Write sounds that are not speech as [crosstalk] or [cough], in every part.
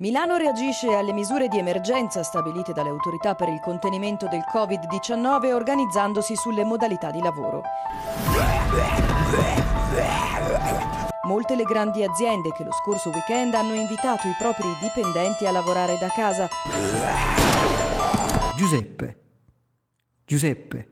Milano reagisce alle misure di emergenza stabilite dalle autorità per il contenimento del Covid-19 organizzandosi sulle modalità di lavoro. Molte le grandi aziende che lo scorso weekend hanno invitato i propri dipendenti a lavorare da casa. Giuseppe. Giuseppe.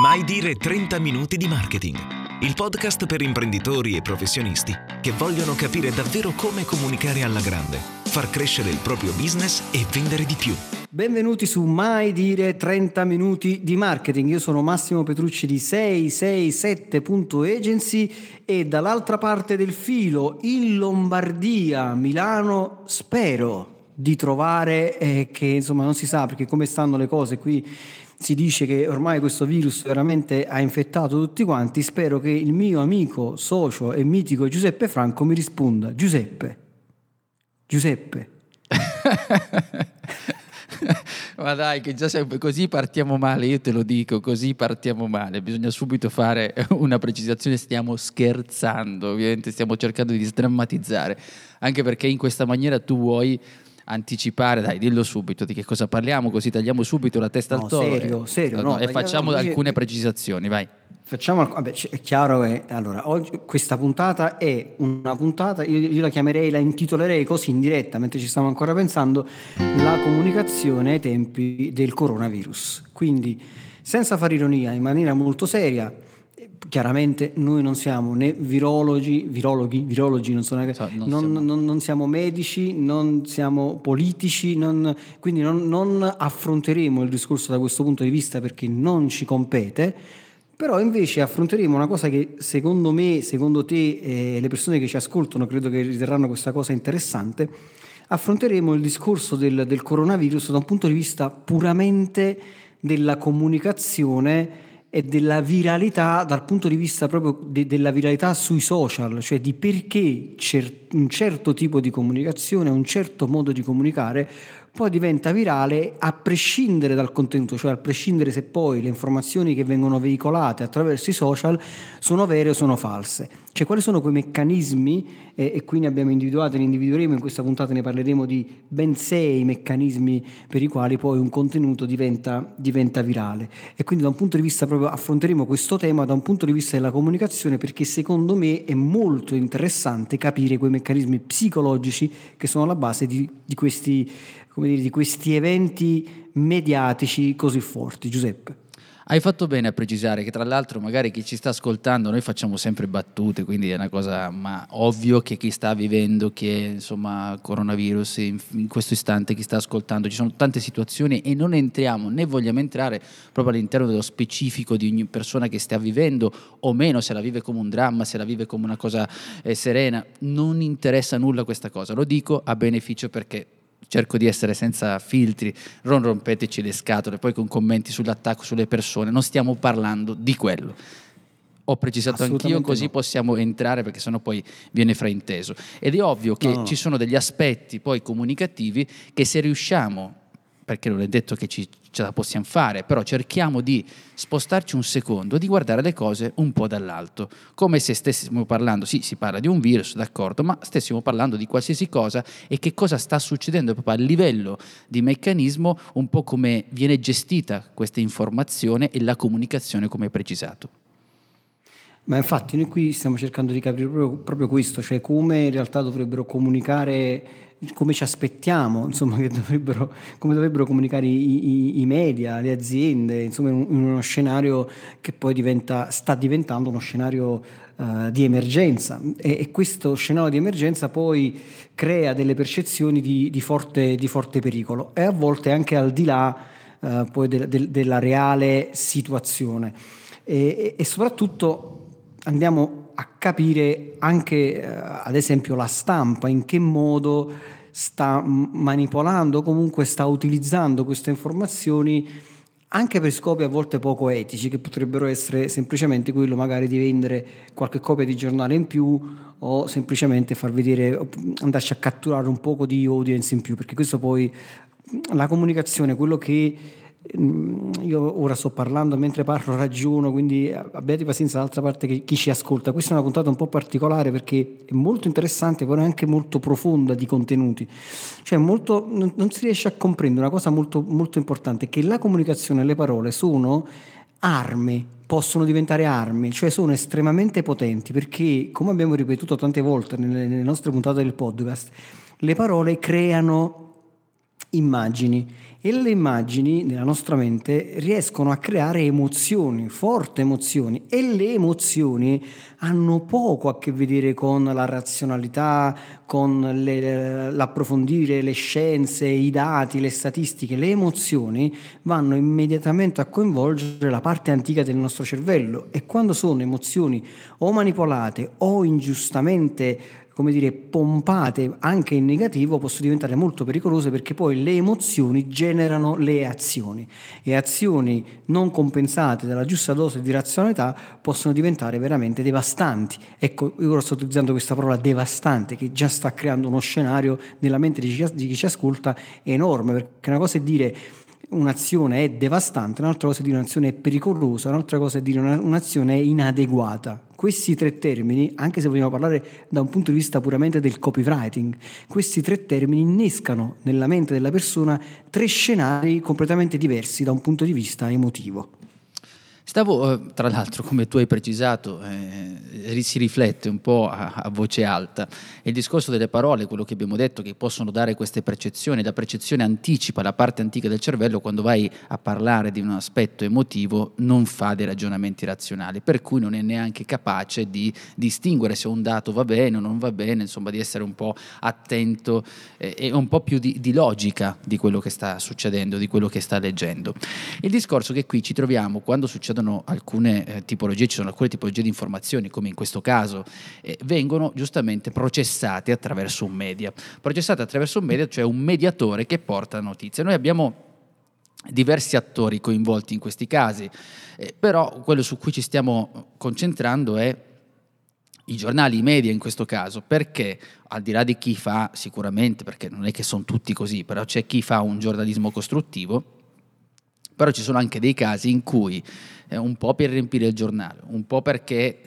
Mai dire 30 minuti di marketing. Il podcast per imprenditori e professionisti che vogliono capire davvero come comunicare alla grande, far crescere il proprio business e vendere di più. Benvenuti su Mai dire 30 minuti di marketing. Io sono Massimo Petrucci di 667.agency e dall'altra parte del filo, in Lombardia, Milano, spero di trovare eh, che insomma non si sa perché come stanno le cose qui si dice che ormai questo virus veramente ha infettato tutti quanti, spero che il mio amico, socio e mitico Giuseppe Franco mi risponda. Giuseppe, Giuseppe. [laughs] Ma dai, che già sempre così partiamo male, io te lo dico, così partiamo male. Bisogna subito fare una precisazione, stiamo scherzando, ovviamente stiamo cercando di sdrammatizzare, anche perché in questa maniera tu vuoi anticipare, dai, dillo subito di che cosa parliamo, così tagliamo subito la testa No, al toro. serio, serio, no, no, e facciamo alcune precisazioni, vai. Facciamo, vabbè, è chiaro che allora, oggi, questa puntata è una puntata, io, io la chiamerei, la intitolerei così in diretta, mentre ci stiamo ancora pensando, la comunicazione ai tempi del coronavirus. Quindi, senza fare ironia, in maniera molto seria, chiaramente noi non siamo né virologi, virologhi, virologi non sono, So, non non, siamo- non- non siamo medici, non siamo politici, non- quindi non, non affronteremo il discorso da questo punto di vista perché non ci compete, però invece affronteremo una cosa che secondo me, secondo te e le persone che ci ascoltano credo che riterranno questa cosa interessante, affronteremo il discorso del, del coronavirus da un punto di vista puramente della comunicazione e della viralità dal punto di vista proprio de- della viralità sui social, cioè di perché cer- un certo tipo di comunicazione, un certo modo di comunicare poi diventa virale a prescindere dal contenuto, cioè a prescindere se poi le informazioni che vengono veicolate attraverso i social sono vere o sono false. Cioè quali sono quei meccanismi, eh, e qui ne abbiamo individuati, ne individueremo in questa puntata, ne parleremo di ben sei meccanismi per i quali poi un contenuto diventa, diventa virale. E quindi da un punto di vista proprio affronteremo questo tema da un punto di vista della comunicazione perché secondo me è molto interessante capire quei meccanismi psicologici che sono alla base di, di questi, come dire, di questi eventi mediatici così forti. Giuseppe. Hai fatto bene a precisare che tra l'altro magari chi ci sta ascoltando, noi facciamo sempre battute, quindi è una cosa ma ovvio che chi sta vivendo che insomma coronavirus in, in questo istante chi sta ascoltando, ci sono tante situazioni e non entriamo né vogliamo entrare proprio all'interno dello specifico di ogni persona che stia vivendo o meno, se la vive come un dramma, se la vive come una cosa eh, serena, non interessa nulla questa cosa, lo dico a beneficio perché cerco di essere senza filtri, non rompeteci le scatole, poi con commenti sull'attacco sulle persone, non stiamo parlando di quello. Ho precisato anch'io, così no. possiamo entrare perché sennò poi viene frainteso. Ed è ovvio che no. ci sono degli aspetti poi comunicativi che se riusciamo, perché non è detto che ci, ce la possiamo fare, però cerchiamo di spostarci un secondo, di guardare le cose un po' dall'alto, come se stessimo parlando, sì, si parla di un virus, d'accordo, ma stessimo parlando di qualsiasi cosa e che cosa sta succedendo proprio a livello di meccanismo, un po' come viene gestita questa informazione e la comunicazione come precisato. Ma infatti noi qui stiamo cercando di capire proprio, proprio questo, cioè come in realtà dovrebbero comunicare, come ci aspettiamo, insomma, dovrebbero, come dovrebbero comunicare i, i- i media, le aziende, insomma, in, un- in uno scenario che poi diventa, sta diventando uno scenario eh, di emergenza e, e questo scenario di emergenza poi crea delle percezioni di, di forte, di forte pericolo e a volte anche al di là eh, poi del- del- della reale situazione. E, e- e soprattutto andiamo a capire anche, eh, ad esempio, la stampa, in che modo sta manipolando, comunque sta utilizzando queste informazioni anche per scopi a volte poco etici, che potrebbero essere semplicemente quello magari di vendere qualche copia di giornale in più o semplicemente far vedere, andarci a catturare un poco di audience in più, perché questo poi la comunicazione, quello che io ora sto parlando mentre parlo ragiono, quindi abbiate pazienza dall'altra parte che chi ci ascolta. Questa è una puntata un po' particolare perché è molto interessante, però è anche molto profonda di contenuti. Cioè molto, non, non, si riesce a comprendere una cosa molto, molto importante, che la comunicazione e le parole sono armi, possono diventare armi, cioè sono estremamente potenti perché, come abbiamo ripetuto tante volte nelle, nelle nostre puntate del podcast, le parole creano immagini e le immagini nella nostra mente riescono a creare emozioni, forti emozioni e le emozioni hanno poco a che vedere con la razionalità, con le, l'approfondire le scienze, i dati, le statistiche. Le emozioni vanno immediatamente a coinvolgere la parte antica del nostro cervello e quando sono emozioni o manipolate o ingiustamente come dire, pompate anche in negativo possono diventare molto pericolose perché poi le emozioni generano le azioni e azioni non compensate dalla giusta dose di razionalità possono diventare veramente devastanti. Ecco, io ora sto utilizzando questa parola devastante che già sta creando uno scenario nella mente di chi, di chi ci ascolta enorme, perché una cosa è dire un'azione è devastante, un'altra cosa è dire un'azione è pericolosa, un'altra cosa è dire un'azione è inadeguata. Questi tre termini, anche se vogliamo parlare da un punto di vista puramente del copywriting, questi tre termini innescano nella mente della persona tre scenari completamente diversi da un punto di vista emotivo. Stavo, eh, tra l'altro, come tu hai precisato, eh, si riflette un po' a, a, voce alta. Il discorso delle parole, quello che abbiamo detto, che possono dare queste percezioni, la percezione anticipa la parte antica del cervello, quando vai a parlare di un aspetto emotivo non fa dei ragionamenti razionali, per cui non è neanche capace di distinguere se un dato va bene o non va bene, insomma di essere un po' attento eh, e un po' più di, di logica di quello che sta succedendo, di quello che sta leggendo. Il discorso che qui ci troviamo quando succedono accadono alcune eh, tipologie, ci sono alcune tipologie di informazioni, come in questo caso, eh, vengono giustamente processate attraverso un media. Processate attraverso un media, cioè un mediatore che porta notizie. Noi abbiamo diversi attori coinvolti in questi casi, eh, però quello su cui ci stiamo concentrando è i giornali, i media in questo caso, perché al di là di chi fa sicuramente, perché non è che sono tutti così, però c'è chi fa un giornalismo costruttivo, però ci sono anche dei casi in cui eh, un po' per riempire il giornale, un po' perché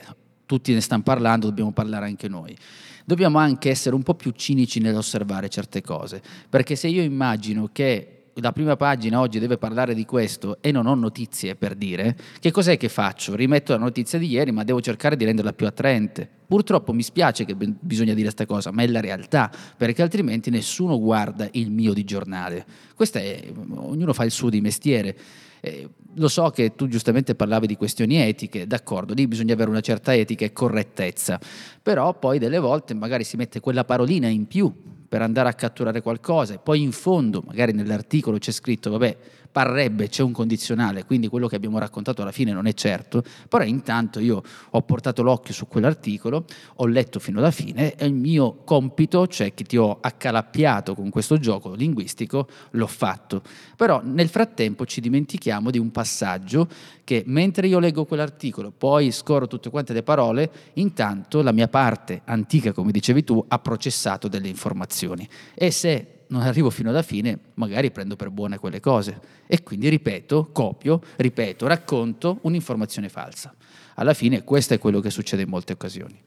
tutti ne stanno parlando, dobbiamo parlare anche noi. Dobbiamo anche essere un po' più cinici nell'osservare certe cose, perché se io immagino che la prima pagina oggi deve parlare di questo e non ho notizie per dire, che cos'è che faccio? Rimetto la notizia di ieri, ma devo cercare di renderla più attraente. Purtroppo mi spiace che bisogna dire questa cosa, ma è la realtà, perché altrimenti nessuno guarda il mio di giornale. Questo è, ognuno fa il suo di mestiere. Eh, lo so che tu giustamente parlavi di questioni etiche, d'accordo, lì bisogna avere una certa etica e correttezza, però poi delle volte magari si mette quella parolina in più per andare a catturare qualcosa e poi in fondo, magari nell'articolo c'è scritto, vabbè, parrebbe c'è un condizionale, quindi quello che abbiamo raccontato alla fine non è certo, però intanto io ho portato l'occhio su quell'articolo, ho letto fino alla fine e il mio compito, cioè che ti ho accalappiato con questo gioco linguistico, l'ho fatto. Però nel frattempo ci dimentichiamo di un passaggio che mentre io leggo quell'articolo, poi scorro tutte quante le parole, intanto la mia parte antica, come dicevi tu, ha processato delle informazioni. E se non arrivo fino alla fine, magari prendo per buone quelle cose e quindi ripeto, copio, ripeto, racconto un'informazione falsa. Alla fine questo è quello che succede in molte occasioni.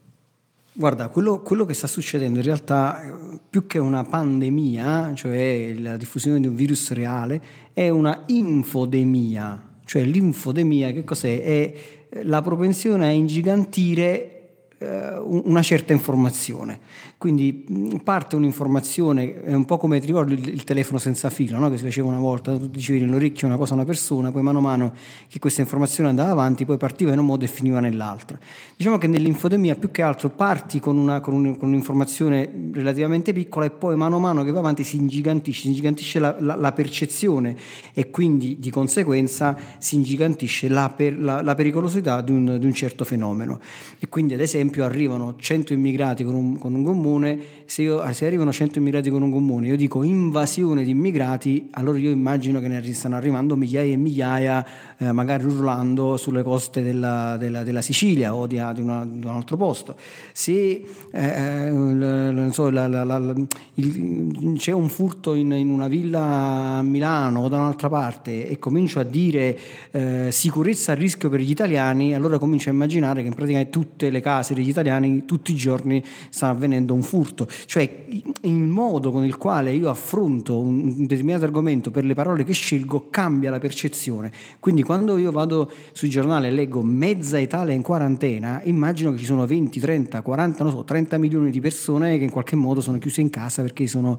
Guarda, quello, quello, che sta succedendo in realtà, più che una pandemia, cioè la diffusione di un virus reale, è una infodemia. Cioè l'infodemia che cos'è? È la propensione a ingigantire eh, una certa informazione. Quindi parte un'informazione, è un po' come ti ricordi il, il telefono senza filo, no? che si faceva una volta, tu dicevi nell'orecchio una cosa a una persona, poi mano a mano che questa informazione andava avanti, poi partiva in un modo e finiva nell'altro. Diciamo che nell'infodemia più che altro parti con, una, con, un, con un'informazione relativamente piccola e poi mano a mano che va avanti si ingigantisce, si ingigantisce la, la, la percezione e quindi di conseguenza si ingigantisce la, per, la pericolosità di un, di un certo fenomeno. E quindi ad esempio esempio arrivano 100 immigrati con un, con un comune, se, io, se, arrivano 100 immigrati con un comune, io dico invasione di immigrati, allora io immagino che ne stanno arrivando migliaia e migliaia, eh, magari urlando sulle coste della, della, della Sicilia o di, di, una, di, un altro posto. Se eh, eh so, la, la, il, c'è un furto in, in, una villa a Milano o da un'altra parte e comincio a dire eh, sicurezza a rischio per gli italiani, allora comincio a immaginare che in pratica tutte le case degli italiani tutti i giorni sta avvenendo un furto. Cioè il modo con il quale io affronto un determinato argomento per le parole che scelgo cambia la percezione. Quindi quando io vado sui giornali e leggo mezza Italia in quarantena, immagino che ci sono 20, 30, 40, non so, 30 milioni di persone che in qualche modo sono chiuse in casa perché sono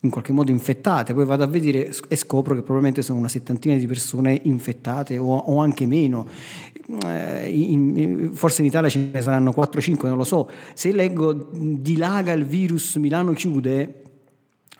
in qualche modo infettate, poi vado a vedere e scopro che probabilmente sono una settantina di persone infettate o, o anche meno. Eh, in, forse in Italia ce ne saranno 4-5, non lo so. Se leggo dilaga il virus, Milano chiude,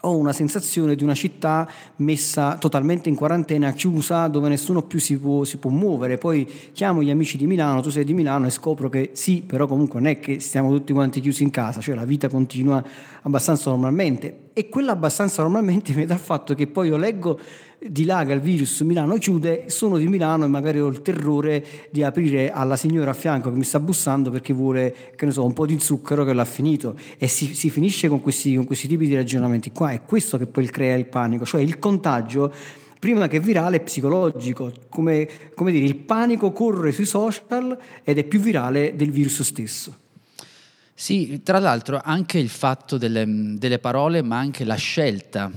ho una sensazione di una città messa totalmente in quarantena, chiusa, dove nessuno più si può, si può, muovere. Poi chiamo gli amici di Milano, tu sei di Milano e scopro che sì, però comunque non è che stiamo tutti quanti chiusi in casa, cioè la vita continua abbastanza normalmente. E quella abbastanza normalmente [laughs] mi dà il fatto che poi io leggo dilaga il virus, Milano chiude, sono di Milano e magari ho il terrore di aprire alla signora a fianco che mi sta bussando perché vuole, che ne so, un po' di zucchero che l'ha finito. E si, si finisce con questi, con questi tipi di ragionamenti. Qua, è questo che poi crea il panico, cioè il contagio prima che virale è psicologico, come, come dire, il panico corre sui social ed è più virale del virus stesso. Sì, tra l'altro anche il fatto delle, delle, parole, ma anche la scelta,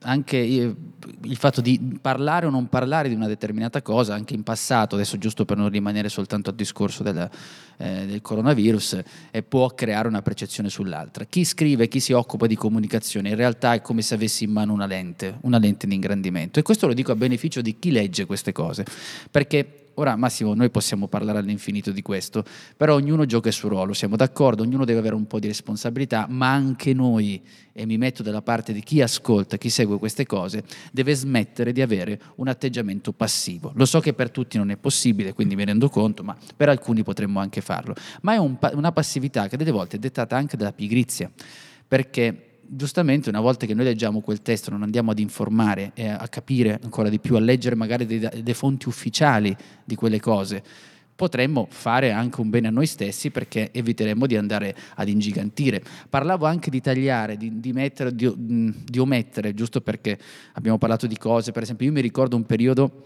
anche il fatto di parlare o non parlare di una determinata cosa, anche in passato, adesso giusto per non rimanere soltanto al discorso del, eh, del coronavirus, eh, può creare una percezione sull'altra. Chi scrive, chi si occupa di comunicazione, in realtà è come se avessi in mano una lente, una lente di ingrandimento. E questo lo dico a beneficio di chi legge queste cose, perché Ora Massimo, noi possiamo parlare all'infinito di questo, però ognuno gioca il suo ruolo, siamo d'accordo, ognuno deve avere un po' di responsabilità, ma anche noi, e mi metto dalla parte di chi ascolta, chi segue queste cose, deve smettere di avere un atteggiamento passivo. Lo so che per tutti non è possibile, quindi mi rendo conto, ma per alcuni potremmo anche farlo. Ma è un, una passività che delle volte è dettata anche dalla pigrizia, perché giustamente una volta che noi leggiamo quel testo non andiamo ad informare e a capire ancora di più, a leggere magari delle fonti ufficiali di quelle cose, potremmo fare anche un bene a noi stessi perché eviteremmo di andare ad ingigantire. Parlavo anche di tagliare, di, di, mettere, di, di omettere, giusto perché abbiamo parlato di cose, per esempio io mi ricordo un periodo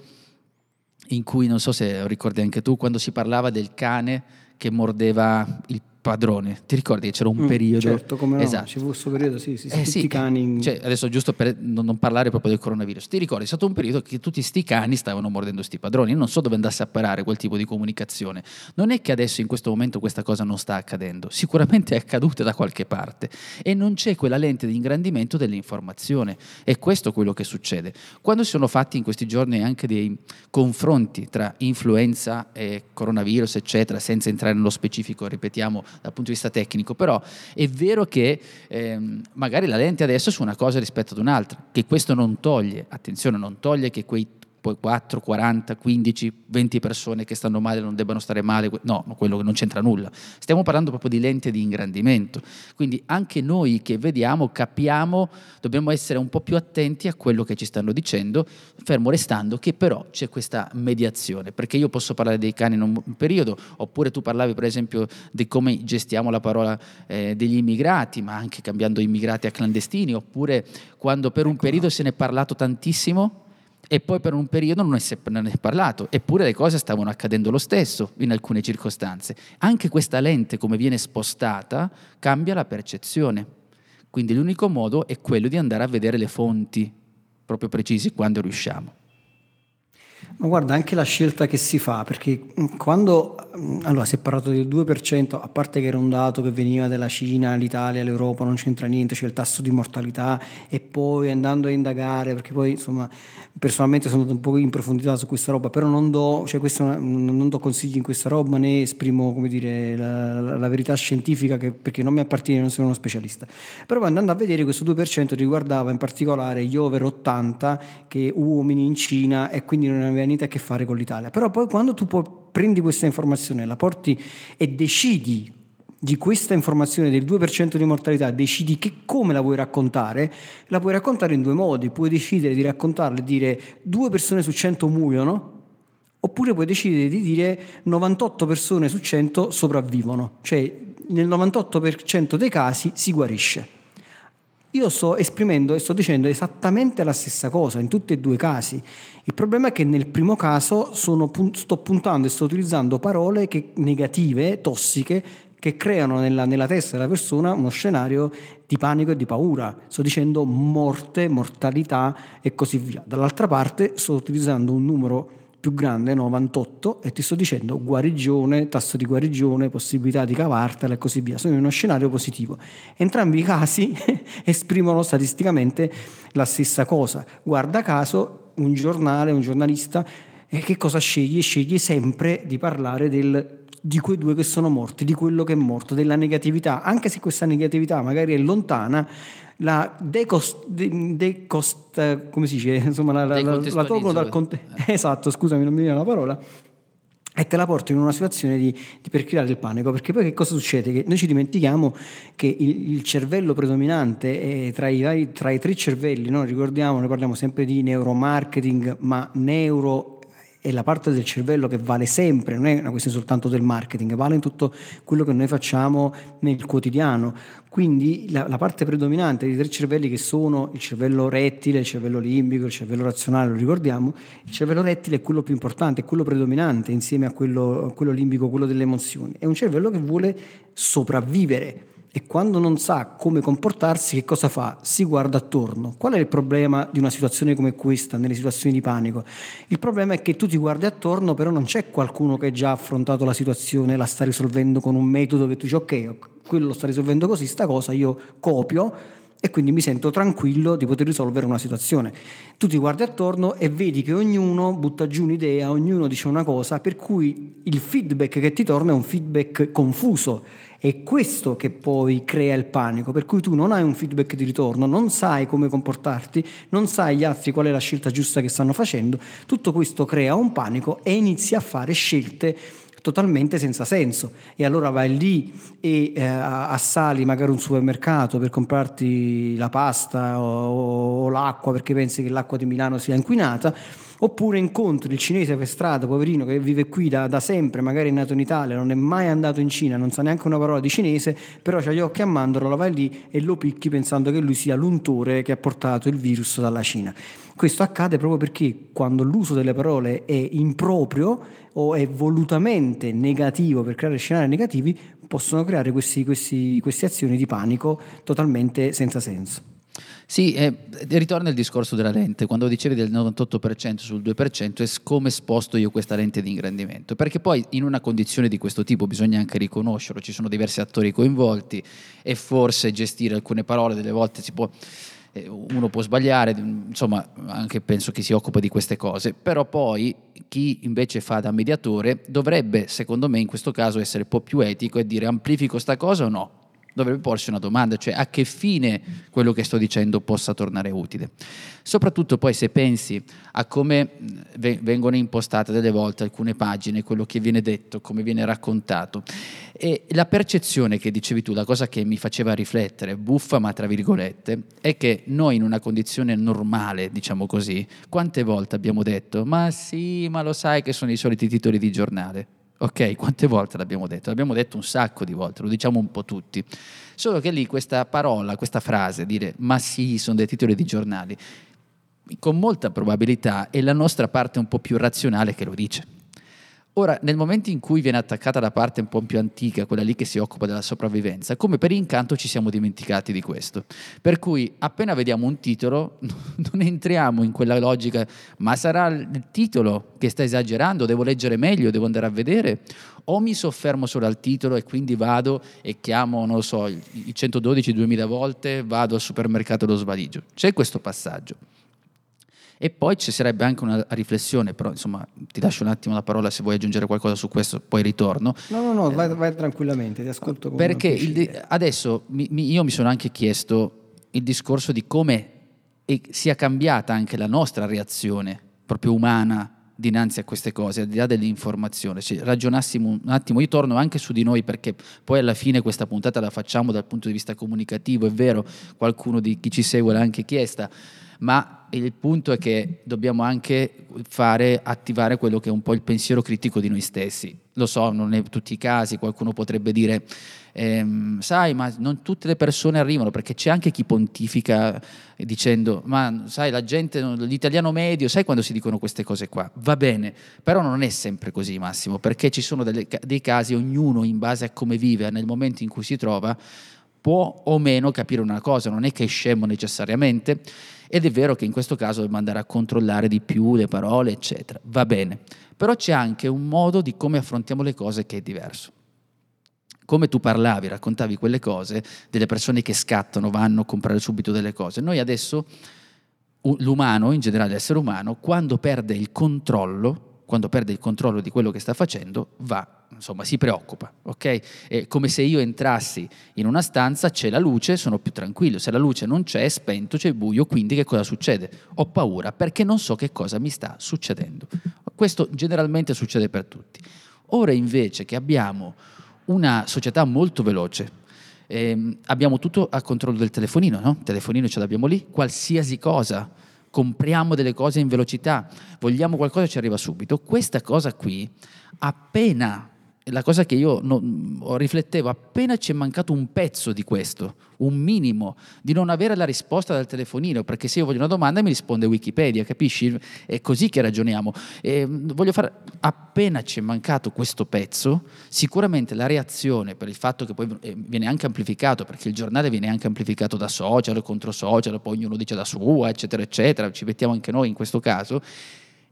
in cui, non so se ricordi anche tu, quando si parlava del cane che mordeva il padrone. Ti ricordi che c'era un mm, periodo? Certo, come no, esatto. fu questo periodo, sì, sì, sì, eh, sì. cani. Cioè, adesso giusto per non parlare proprio del coronavirus, ti ricordi, è stato un periodo che tutti sti cani stavano mordendo sti padroni. Io non so dove andasse a parare quel tipo di comunicazione. Non è che adesso in questo momento questa cosa non sta accadendo, sicuramente è accaduta da qualche parte e non c'è quella lente di ingrandimento dell'informazione. E questo è quello che succede. Quando si sono fatti in questi giorni anche dei confronti tra influenza e coronavirus, eccetera, senza entrare nello specifico, ripetiamo, dal punto di vista tecnico, però è vero che ehm, magari la lente adesso è su una cosa rispetto ad un'altra, che questo non toglie, attenzione, non toglie che quei poi 4, 40, 15, 20 persone che stanno male non debbano stare male, no, quello non c'entra nulla. Stiamo parlando proprio di lente di ingrandimento. Quindi anche noi che vediamo, capiamo, dobbiamo essere un po' più attenti a quello che ci stanno dicendo, fermo restando che però c'è questa mediazione, perché io posso parlare dei cani in un periodo, oppure tu parlavi per esempio di come gestiamo la parola eh, degli immigrati, ma anche cambiando immigrati a clandestini, oppure quando per un ecco. periodo se ne è parlato tantissimo e poi per un periodo non ne è parlato, eppure le cose stavano accadendo lo stesso in alcune circostanze. Anche questa lente, come viene spostata, cambia la percezione. Quindi l'unico modo è quello di andare a vedere le fonti proprio precisi quando riusciamo. Ma guarda, anche la scelta che si fa, perché quando allora, si è parlato del 2%, a parte che era un dato che veniva dalla Cina, l'Italia, l'Europa, non c'entra niente, c'è il tasso di mortalità e poi andando a indagare, perché poi insomma personalmente sono andato un po' in profondità su questa roba, però non do, cioè una, non do consigli in questa roba né esprimo come dire, la, la, la verità scientifica che, perché non mi appartiene, non sono uno specialista. Però andando a vedere questo 2% riguardava in particolare gli over 80 che uomini in Cina e quindi non aveva niente a che fare con l'Italia. Però poi quando tu prendi questa informazione, la porti e decidi di questa informazione del 2% di mortalità decidi che come la vuoi raccontare, la puoi raccontare in due modi. Puoi decidere di raccontarla e dire due persone su 100 muoiono, oppure puoi decidere di dire 98 persone su 100 sopravvivono, cioè nel 98% dei casi si guarisce. Io sto esprimendo e sto dicendo esattamente la stessa cosa in tutti e due i casi. Il problema è che nel primo caso sono, sto puntando e sto utilizzando parole che, negative, tossiche, che creano nella, nella, testa della persona uno scenario di panico e di paura. Sto dicendo morte, mortalità e così via. Dall'altra parte sto utilizzando un numero più grande, 98, e ti sto dicendo guarigione, tasso di guarigione, possibilità di cavartela e così via. Sono in uno scenario positivo. Entrambi i casi [laughs] esprimono statisticamente la stessa cosa. Guarda caso, un giornale, un giornalista, eh, che cosa sceglie? Sceglie sempre di parlare del di quei due che sono morti, di quello che è morto, della negatività, anche se questa negatività magari è lontana, la decost, de, decost come si dice, [laughs] insomma la, la, la, la tolgono dal contesto, [laughs] eh. esatto, scusami non mi viene la parola, e te la porto in una situazione di, di, per creare il panico, perché poi che cosa succede? Che noi ci dimentichiamo che il, il cervello predominante è tra i, tra i tre cervelli, no? ricordiamo, noi parliamo sempre di neuromarketing, ma neuro è la parte del cervello che vale sempre, non è una questione soltanto del marketing, vale in tutto quello che noi facciamo nel quotidiano. Quindi la, la parte predominante dei tre cervelli che sono il cervello rettile, il cervello limbico, il cervello razionale, lo ricordiamo, il cervello rettile è quello più importante, è quello predominante insieme a quello, a quello limbico, quello delle emozioni. È un cervello che vuole sopravvivere e quando non sa come comportarsi, che cosa fa? Si guarda attorno. Qual è il problema di una situazione come questa, nelle situazioni di panico? Il problema è che tu ti guardi attorno, però non c'è qualcuno che ha già affrontato la situazione, la sta risolvendo con un metodo che tu dici ok, quello lo sta risolvendo così, sta cosa io copio e quindi mi sento tranquillo di poter risolvere una situazione. Tu ti guardi attorno e vedi che ognuno butta giù un'idea, ognuno dice una cosa, per cui il feedback che ti torna è un feedback confuso è questo che poi crea il panico, per cui tu non hai un feedback di ritorno, non sai come comportarti, non sai gli altri qual è la scelta giusta che stanno facendo, tutto questo crea un panico e inizi a fare scelte totalmente senza senso. E allora vai lì e eh, assali magari un supermercato per comprarti la pasta o, o l'acqua perché pensi che l'acqua di Milano sia inquinata oppure incontri il cinese per strada, poverino, che vive qui da, da, sempre, magari è nato in Italia, non è mai andato in Cina, non sa neanche una parola di cinese, però ha gli occhi a mandorlo, la vai lì e lo picchi pensando che lui sia l'untore che ha portato il virus dalla Cina. Questo accade proprio perché quando l'uso delle parole è improprio o è volutamente negativo per creare scenari negativi, possono creare queste azioni di panico totalmente senza senso. Sì, eh, ritorna il discorso della lente, quando dicevi del 98% sul 2% è come sposto io questa lente di ingrandimento, perché poi in una condizione di questo tipo bisogna anche riconoscerlo, ci sono diversi attori coinvolti e forse gestire alcune parole delle volte si può eh, uno può sbagliare, insomma, anche penso che si occupa di queste cose, però poi chi invece fa da mediatore dovrebbe, secondo me, in questo caso essere un po' più etico e dire amplifico sta cosa o no? Dovrebbe porsi una domanda, cioè a che fine quello che sto dicendo possa tornare utile. Soprattutto poi se pensi a come vengono impostate delle volte alcune pagine, quello che viene detto, come viene raccontato. E la percezione che dicevi tu, la cosa che mi faceva riflettere, buffa ma tra virgolette, è che noi in una condizione normale, diciamo così, quante volte abbiamo detto, ma sì, ma lo sai che sono i soliti titoli di giornale. Ok, quante volte l'abbiamo detto? L'abbiamo detto un sacco di volte, lo diciamo un po' tutti. Solo che lì questa parola, questa frase, dire ma sì, sono dei titoli di giornali, con molta probabilità è la nostra parte un po' più razionale che lo dice. Ora, nel momento in cui viene attaccata la parte un po' più antica, quella lì che si occupa della sopravvivenza, come per incanto ci siamo dimenticati di questo. Per cui appena vediamo un titolo, [laughs] non entriamo in quella logica, ma sarà il titolo che sta esagerando, devo leggere meglio, devo andare a vedere, o mi soffermo solo al titolo e quindi vado e chiamo, non lo so, i 112 2000 volte, vado al supermercato e lo svaligio. C'è questo passaggio. E poi ci sarebbe anche una riflessione, però insomma ti lascio un attimo la parola se vuoi aggiungere qualcosa su questo, poi ritorno. No, no, no, vai, vai tranquillamente, ti ascolto. Perché il, adesso mi, mi, io mi sono anche chiesto il discorso di come sia cambiata anche la nostra reazione proprio umana dinanzi a queste cose, al di là dell'informazione, se ragionassimo un attimo, io torno anche su di noi perché poi alla fine questa puntata la facciamo dal punto di vista comunicativo, è vero, qualcuno di chi ci segue l'ha anche chiesta, ma il punto è che dobbiamo anche fare, attivare quello che è un po' il pensiero critico di noi stessi. Lo so, non è tutti i casi, qualcuno potrebbe dire, ehm, sai, ma non tutte le persone arrivano, perché c'è anche chi pontifica dicendo, ma sai, la gente, l'italiano medio, sai quando si dicono queste cose qua? Va bene, però non è sempre così, Massimo, perché ci sono delle, dei casi, ognuno in base a come vive, nel momento in cui si trova, può o meno capire una cosa, non è che è scemo necessariamente, ed è vero che in questo caso dobbiamo andare a controllare di più le parole, eccetera. Va bene, però c'è anche un modo di come affrontiamo le cose che è diverso. Come tu parlavi, raccontavi quelle cose delle persone che scattano, vanno a comprare subito delle cose. Noi adesso, l'umano, in generale l'essere umano, quando perde il controllo, quando perde il controllo di quello che sta facendo, va insomma, si preoccupa, ok? È come se io entrassi in una stanza, c'è la luce, sono più tranquillo, se la luce non c'è, è spento, c'è buio, quindi che cosa succede? Ho paura perché non so che cosa mi sta succedendo. Questo generalmente succede per tutti. Ora invece che abbiamo una società molto veloce, ehm, abbiamo tutto a controllo del telefonino, no? Il telefonino ce l'abbiamo lì, qualsiasi cosa compriamo delle cose in velocità, vogliamo qualcosa ci arriva subito. Questa cosa qui, appena la cosa che io non, riflettevo, appena ci è mancato un pezzo di questo, un minimo, di non avere la risposta dal telefonino, perché se io voglio una domanda mi risponde Wikipedia, capisci? È così che ragioniamo. E voglio fare, appena ci è mancato questo pezzo, sicuramente la reazione per il fatto che poi eh, viene anche amplificato, perché il giornale viene anche amplificato da social, contro social, poi ognuno dice la sua, eccetera, eccetera, ci mettiamo anche noi in questo caso,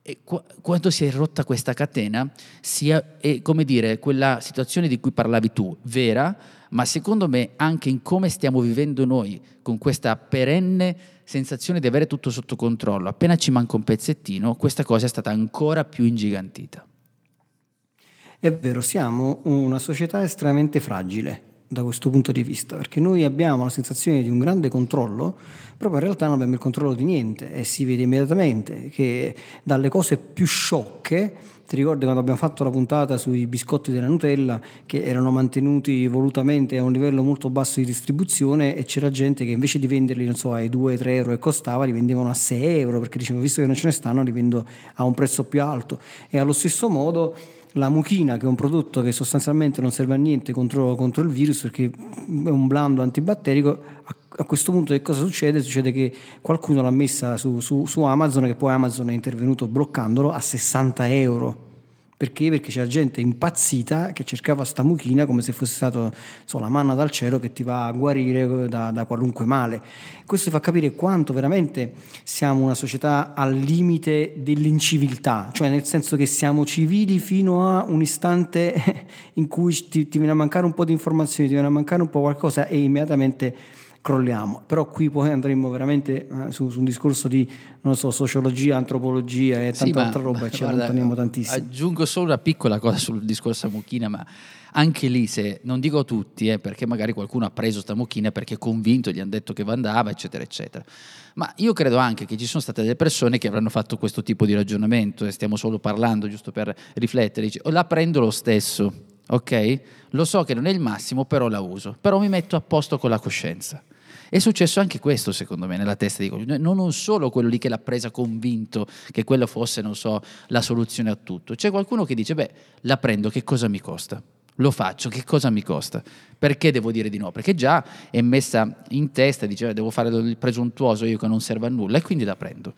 e qu- quando si è rotta questa catena, sia, è come dire, quella situazione di cui parlavi tu, vera, ma secondo me anche in come stiamo vivendo noi, con questa perenne sensazione di avere tutto sotto controllo, appena ci manca un pezzettino, questa cosa è stata ancora più ingigantita. È vero, siamo una società estremamente fragile da questo punto di vista, perché noi abbiamo la sensazione di un grande controllo, però in realtà non abbiamo il controllo di niente e si vede immediatamente che dalle cose più sciocche, ti ricordi quando abbiamo fatto la puntata sui biscotti della Nutella che erano mantenuti volutamente a un livello molto basso di distribuzione e c'era gente che invece di venderli so, ai 2-3 euro che costava li vendevano a 6 euro perché dicevano visto che non ce ne stanno li vendo a un prezzo più alto. E allo stesso modo la muchina, che è un prodotto che sostanzialmente non serve a niente contro, contro il virus perché è un blando antibatterico, a, a, questo punto che cosa succede? Succede che qualcuno l'ha messa su, su, su Amazon, che poi Amazon è intervenuto bloccandolo a 60 euro perché? Perché c'era gente impazzita che cercava sta mucchina come se fosse stata so, la manna dal cielo che ti va a guarire da, da, qualunque male. Questo fa capire quanto veramente siamo una società al limite dell'inciviltà, cioè nel senso che siamo civili fino a un istante [laughs] in cui ti, ti viene a mancare un po' di informazioni, ti viene a mancare un po' qualcosa e immediatamente crolliamo. Però qui poi andremo veramente eh, su, su, un discorso di, non so, sociologia, antropologia e tanta sì, altra roba e [laughs] ci allontaniamo tantissimo. Aggiungo solo una piccola cosa sul discorso Mucchina, ma anche lì se, non dico tutti, eh, perché magari qualcuno ha preso sta Mucchina perché è convinto, gli hanno detto che andava, eccetera, eccetera. Ma io credo anche che ci sono state delle persone che avranno fatto questo tipo di ragionamento e stiamo solo parlando giusto per riflettere, dice, la prendo lo stesso, ok? Lo so che non è il massimo, però la uso, però mi metto a posto con la coscienza. È successo anche questo, secondo me, nella testa di qualcuno. Non solo quello lì che l'ha presa convinto che quello fosse, non so, la soluzione a tutto. C'è qualcuno che dice, beh, la prendo, che cosa mi costa? Lo faccio, che cosa mi costa? Perché devo dire di no? Perché già è messa in testa, dice, devo fare il presuntuoso io che non serve a nulla, e quindi la prendo.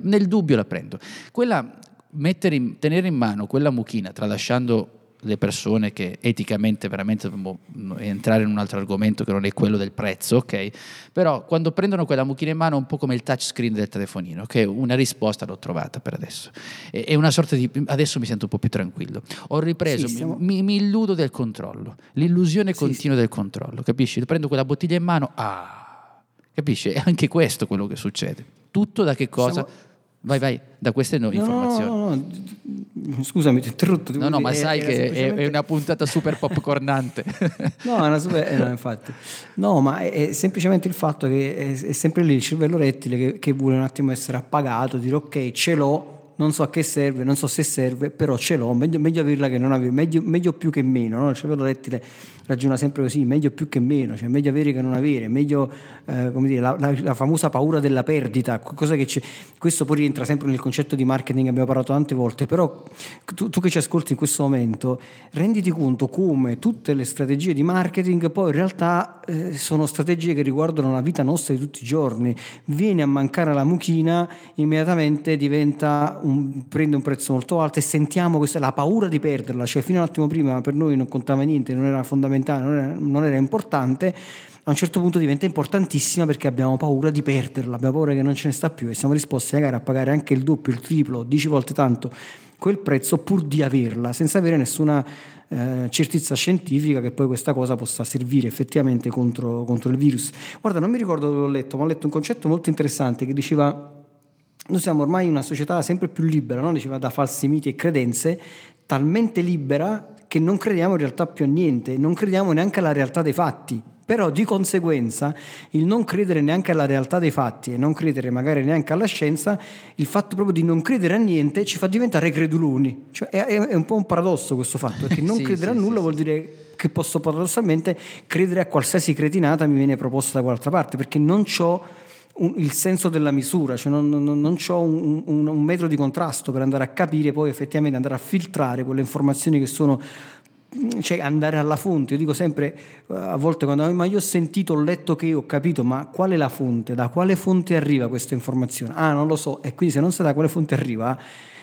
Nel dubbio la prendo. Quella, in, tenere in mano quella mucchina, tralasciando le persone che eticamente veramente dobbiamo entrare in un altro argomento che non è quello del prezzo, ok? Però quando prendono quella mucchina in mano è un po' come il touchscreen del telefonino, che okay? una risposta l'ho trovata per adesso. È una sorta di... adesso mi sento un po' più tranquillo. Ho ripreso, sì, siamo... mi, mi, illudo del controllo, l'illusione sì, continua sì. del controllo, capisci? Prendo quella bottiglia in mano, ah, capisci? È anche questo quello che succede. Tutto da che cosa? Siamo Vai, vai, da queste no, informazioni. No, no, no, scusami, ti ho interrotto. No, no, ma sai che semplicemente... è una puntata super popcornante. [laughs] no, è una super, eh, no, infatti. No, ma è, è, semplicemente il fatto che è, è sempre lì il cervello rettile che, che, vuole un attimo essere appagato, dire ok, ce l'ho, non so a che serve, non so se serve, però ce l'ho, meglio, meglio averla che non averla, meglio, meglio più che meno, no? il cervello rettile ragiona sempre così, meglio più che meno, cioè meglio avere che non avere, meglio eh, come dire, la, la, la, famosa paura della perdita, cosa che c'è, questo poi rientra sempre nel concetto di marketing, abbiamo parlato tante volte, però tu, tu che ci ascolti in questo momento, renditi conto come tutte le strategie di marketing poi in realtà eh, sono strategie che riguardano la vita nostra di tutti i giorni, viene a mancare la mucchina, immediatamente diventa un, prende un prezzo molto alto e sentiamo questa, la paura di perderla, cioè fino a un attimo prima per noi non contava niente, non era fondamentale, non era, non era importante, a un certo punto diventa importantissima perché abbiamo paura di perderla, abbiamo paura che non ce ne sta più e siamo disposti magari a pagare anche il doppio, il triplo, dieci volte tanto quel prezzo pur di averla, senza avere nessuna eh, certezza scientifica che poi questa cosa possa servire effettivamente contro, contro il virus. Guarda, non mi ricordo dove l'ho letto, ma ho letto un concetto molto interessante che diceva noi siamo ormai in una società sempre più libera, no? diceva da falsi miti e credenze, talmente libera che non crediamo in realtà più a niente, non crediamo neanche alla realtà dei fatti. Però di conseguenza il non credere neanche alla realtà dei fatti e non credere magari neanche alla scienza, il fatto proprio di non credere a niente ci fa diventare creduloni. Cioè è, è un po' un paradosso questo fatto, perché [laughs] non sì, credere sì, a nulla sì, vuol dire che posso paradossalmente credere a qualsiasi cretinata mi viene proposta da qualche parte, perché non ho un, il senso della misura, cioè non, non, non ho un, un, un, metro di contrasto per andare a capire, poi effettivamente andare a filtrare quelle informazioni che sono cioè andare alla fonte, io dico sempre eh, a volte quando ma io ho sentito, ho letto che ho capito, ma qual è la fonte? Da quale fonte arriva questa informazione? Ah, non lo so, e quindi se non sai da quale fonte arriva,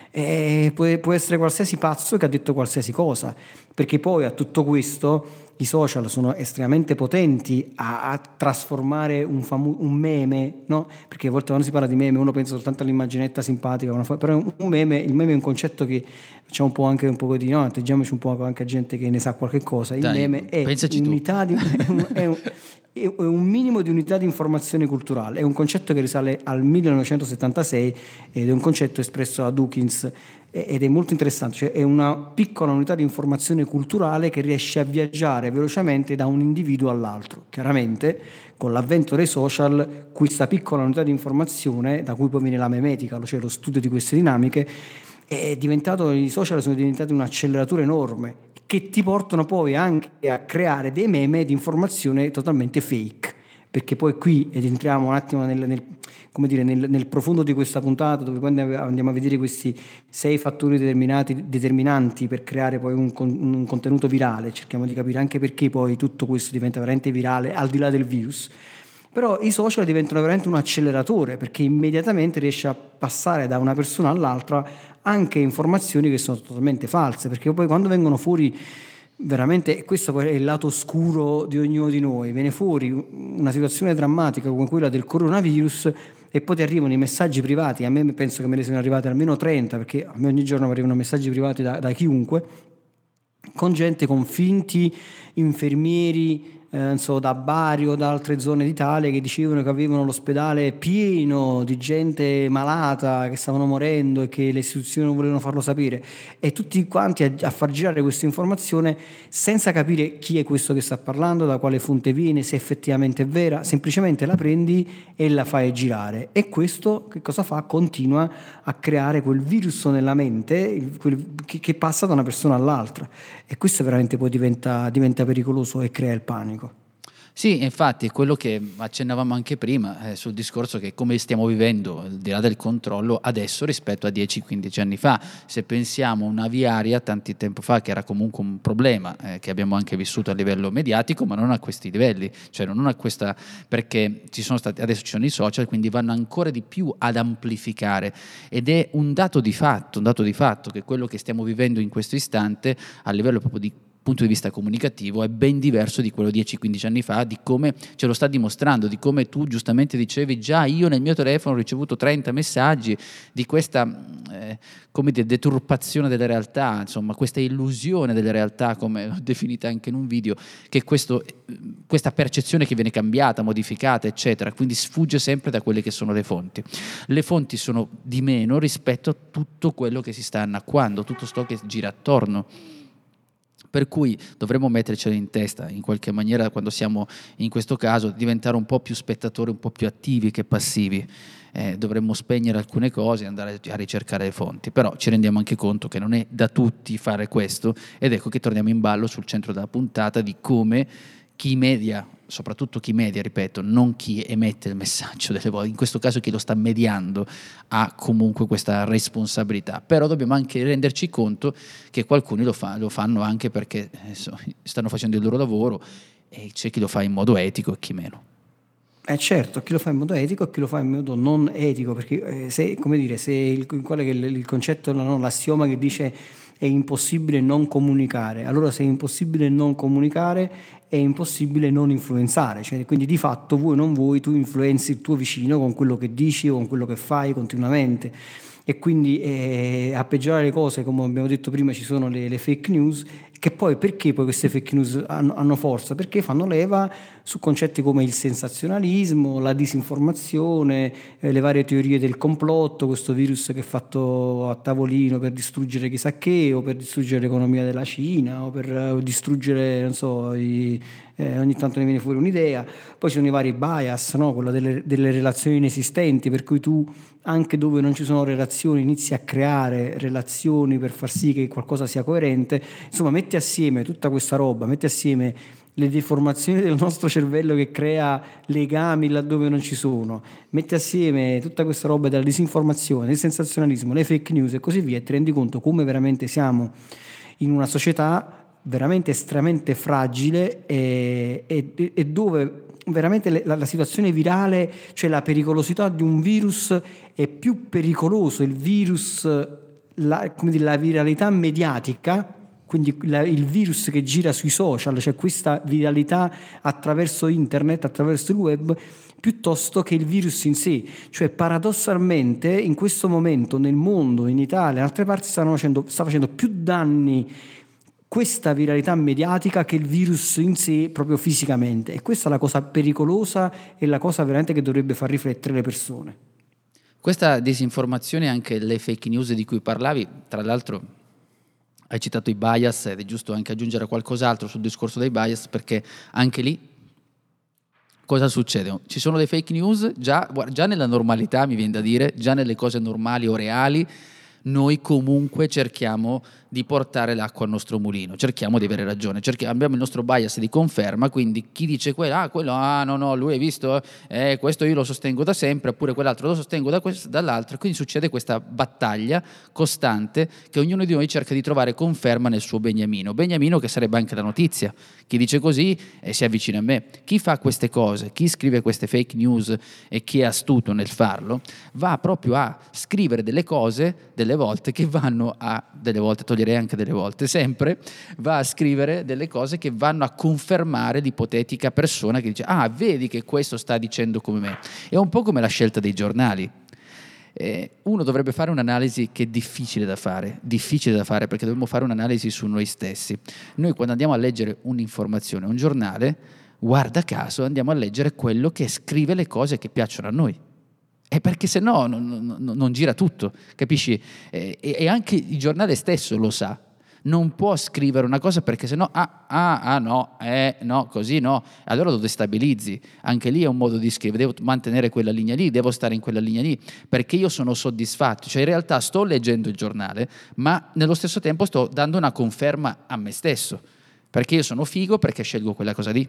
eh, può essere qualsiasi pazzo che ha detto qualsiasi cosa, perché poi a tutto questo i social sono estremamente potenti a, a trasformare un, famu- un meme, no? perché a volte quando si parla di meme uno pensa soltanto all'immaginetta simpatica, però un meme, il meme è un concetto che facciamo un po' anche un po' di no, atteggiamoci un po' anche a gente che ne sa qualche cosa. Il Dai, meme è unità di, è, un, è, un, è un minimo di unità di informazione culturale, è un concetto che risale al 1976 ed è un concetto espresso da Dawkins ed è molto interessante, cioè è una piccola unità di informazione culturale che riesce a viaggiare velocemente da un individuo all'altro. Chiaramente con l'avvento dei social questa piccola unità di informazione, da cui poi viene la memetica, cioè lo studio di queste dinamiche, i social sono diventati un acceleratore enorme che ti portano poi anche a creare dei meme di informazione totalmente fake perché poi qui, ed entriamo un attimo nel, nel, dire, nel, nel profondo di questa puntata, dove poi andiamo a vedere questi sei fattori determinanti per creare poi un, un, contenuto virale, cerchiamo di capire anche perché poi tutto questo diventa veramente virale al di là del virus. Però i social diventano veramente un acceleratore perché immediatamente riesce a passare da una persona all'altra anche informazioni che sono totalmente false, perché poi quando vengono fuori veramente questo è il lato oscuro di ognuno di noi, viene fuori una situazione drammatica come quella del coronavirus e poi ti arrivano i messaggi privati, a me penso che me ne siano arrivati almeno 30 perché a me ogni giorno mi arrivano messaggi privati da, da chiunque, con gente con finti infermieri eh, so, da Bari o da altre zone d'Italia che dicevano che avevano l'ospedale pieno di gente malata che stavano morendo e che le istituzioni non volevano farlo sapere. E tutti quanti a, a far girare questa informazione senza capire chi è questo che sta parlando, da quale fonte viene, se effettivamente è vera, semplicemente la prendi e la fai girare. E questo che cosa fa? Continua a creare quel virus nella mente quel, che, che, passa da una persona all'altra e questo veramente poi diventa, diventa pericoloso e crea il panico. Sì, infatti quello che accennavamo anche prima eh, sul discorso che come stiamo vivendo, al di là del controllo, adesso rispetto a 10-15 anni fa. Se pensiamo a una viaria tanti tempo fa che era comunque un problema eh, che abbiamo anche vissuto a livello mediatico, ma non a questi livelli, cioè non a questa perché ci stati adesso ci sono i social, quindi vanno ancora di più ad amplificare ed è un dato di fatto, un dato di fatto che quello che stiamo vivendo in questo istante a livello proprio di punto di vista comunicativo è ben diverso di quello 10-15 anni fa, di come ce lo sta dimostrando, di come tu giustamente dicevi già io nel mio telefono ho ricevuto 30 messaggi di questa eh, come dire, deturpazione delle realtà, insomma questa illusione delle realtà come [laughs] l'ho definita anche in un video, che questo, questa percezione che viene cambiata, modificata eccetera, quindi sfugge sempre da quelle che sono le fonti. Le fonti sono di meno rispetto a tutto quello che si sta annacquando, tutto ciò che gira attorno. Per cui dovremmo mettercelo in testa, in qualche maniera, quando siamo in questo caso, diventare un po' più spettatori, un po' più attivi che passivi. eh, dovremmo spegnere alcune cose e andare a ricercare le fonti, però ci rendiamo anche conto che non è da tutti fare questo ed ecco che torniamo in ballo sul centro della puntata di come chi media, soprattutto chi media, ripeto, non chi emette il messaggio delle volte, in questo caso chi lo sta mediando ha comunque questa responsabilità, però dobbiamo anche renderci conto che alcuni lo, fa, lo fanno anche perché eh, stanno facendo il loro lavoro e c'è chi lo fa in modo etico e chi meno. Eh certo, chi lo fa in modo etico e chi lo fa in modo non etico, perché eh, se, come dire, se il, il, il concetto, no, l'assioma che dice è impossibile non comunicare, allora se è impossibile non comunicare è impossibile non influenzare, cioè, quindi di fatto vuoi o non vuoi tu influenzi il tuo vicino con quello che dici o con quello che fai continuamente. E quindi eh, a peggiorare le cose, come abbiamo detto prima, ci sono le, le fake news, che poi perché poi queste fake news hanno, hanno, forza? Perché fanno leva su concetti come il sensazionalismo, la disinformazione, eh, le varie teorie del complotto, questo virus che è fatto a tavolino per distruggere chissà che, o per distruggere l'economia della Cina, o per uh, distruggere, non so, i, eh, ogni tanto ne viene fuori un'idea. Poi ci sono i vari bias, no? quella delle, delle relazioni inesistenti, per cui tu anche dove non ci sono relazioni, inizi a creare relazioni per far sì che qualcosa sia coerente. Insomma, metti assieme tutta questa roba, metti assieme le deformazioni del nostro cervello che crea legami laddove non ci sono, metti assieme tutta questa roba della disinformazione, il sensazionalismo, le fake news e così via, e ti rendi conto come veramente siamo in una società veramente estremamente fragile e, e, e dove veramente la, la, situazione virale, cioè la pericolosità di un virus è più pericoloso il virus, la, dire, la viralità mediatica, quindi la, il virus che gira sui social, cioè questa viralità attraverso internet, attraverso il web, piuttosto che il virus in sé. Cioè paradossalmente in questo momento nel mondo, in Italia, in altre parti stanno facendo, sta facendo più danni questa viralità mediatica che il virus in sé proprio fisicamente. E questa è la cosa pericolosa e la cosa veramente che dovrebbe far riflettere le persone. Questa disinformazione e anche le fake news di cui parlavi, tra l'altro hai citato i bias ed è giusto anche aggiungere qualcos'altro sul discorso dei bias perché anche lì cosa succede? Ci sono dei fake news già, già nella normalità, mi viene da dire, già nelle cose normali o reali, noi comunque cerchiamo di portare l'acqua al nostro mulino, cerchiamo di avere ragione, cerchiamo, abbiamo il nostro bias di conferma, quindi chi dice quello, ah, quello, ah, no, no, lui hai visto, eh, questo io lo sostengo da sempre, oppure quell'altro lo sostengo da questo, dall'altro, quindi succede questa battaglia costante che ognuno di noi cerca di trovare conferma nel suo beniamino, beniamino che sarebbe anche la notizia, chi dice così eh, si avvicina a me, chi fa queste cose, chi scrive queste fake news e chi è astuto nel farlo, va proprio a scrivere delle cose, delle volte, che vanno a, delle volte togliere direi anche delle volte, sempre va a scrivere delle cose che vanno a confermare l'ipotetica persona che dice, ah, vedi che questo sta dicendo come me. È un po' come la scelta dei giornali. Eh, uno dovrebbe fare un'analisi che è difficile da fare, difficile da fare perché dobbiamo fare un'analisi su noi stessi. Noi quando andiamo a leggere un'informazione, un giornale, guarda caso andiamo a leggere quello che scrive le cose che piacciono a noi. È perché se no non, non, non gira tutto, capisci? E, e, anche il giornale stesso lo sa. Non può scrivere una cosa perché se no, ah, ah, ah no, eh, no, così no. Allora lo destabilizzi. Anche lì è un modo di scrivere, devo mantenere quella linea lì, devo stare in quella linea lì, perché io sono soddisfatto. Cioè in realtà sto leggendo il giornale, ma nello stesso tempo sto dando una conferma a me stesso, perché io sono figo, perché scelgo quella cosa lì.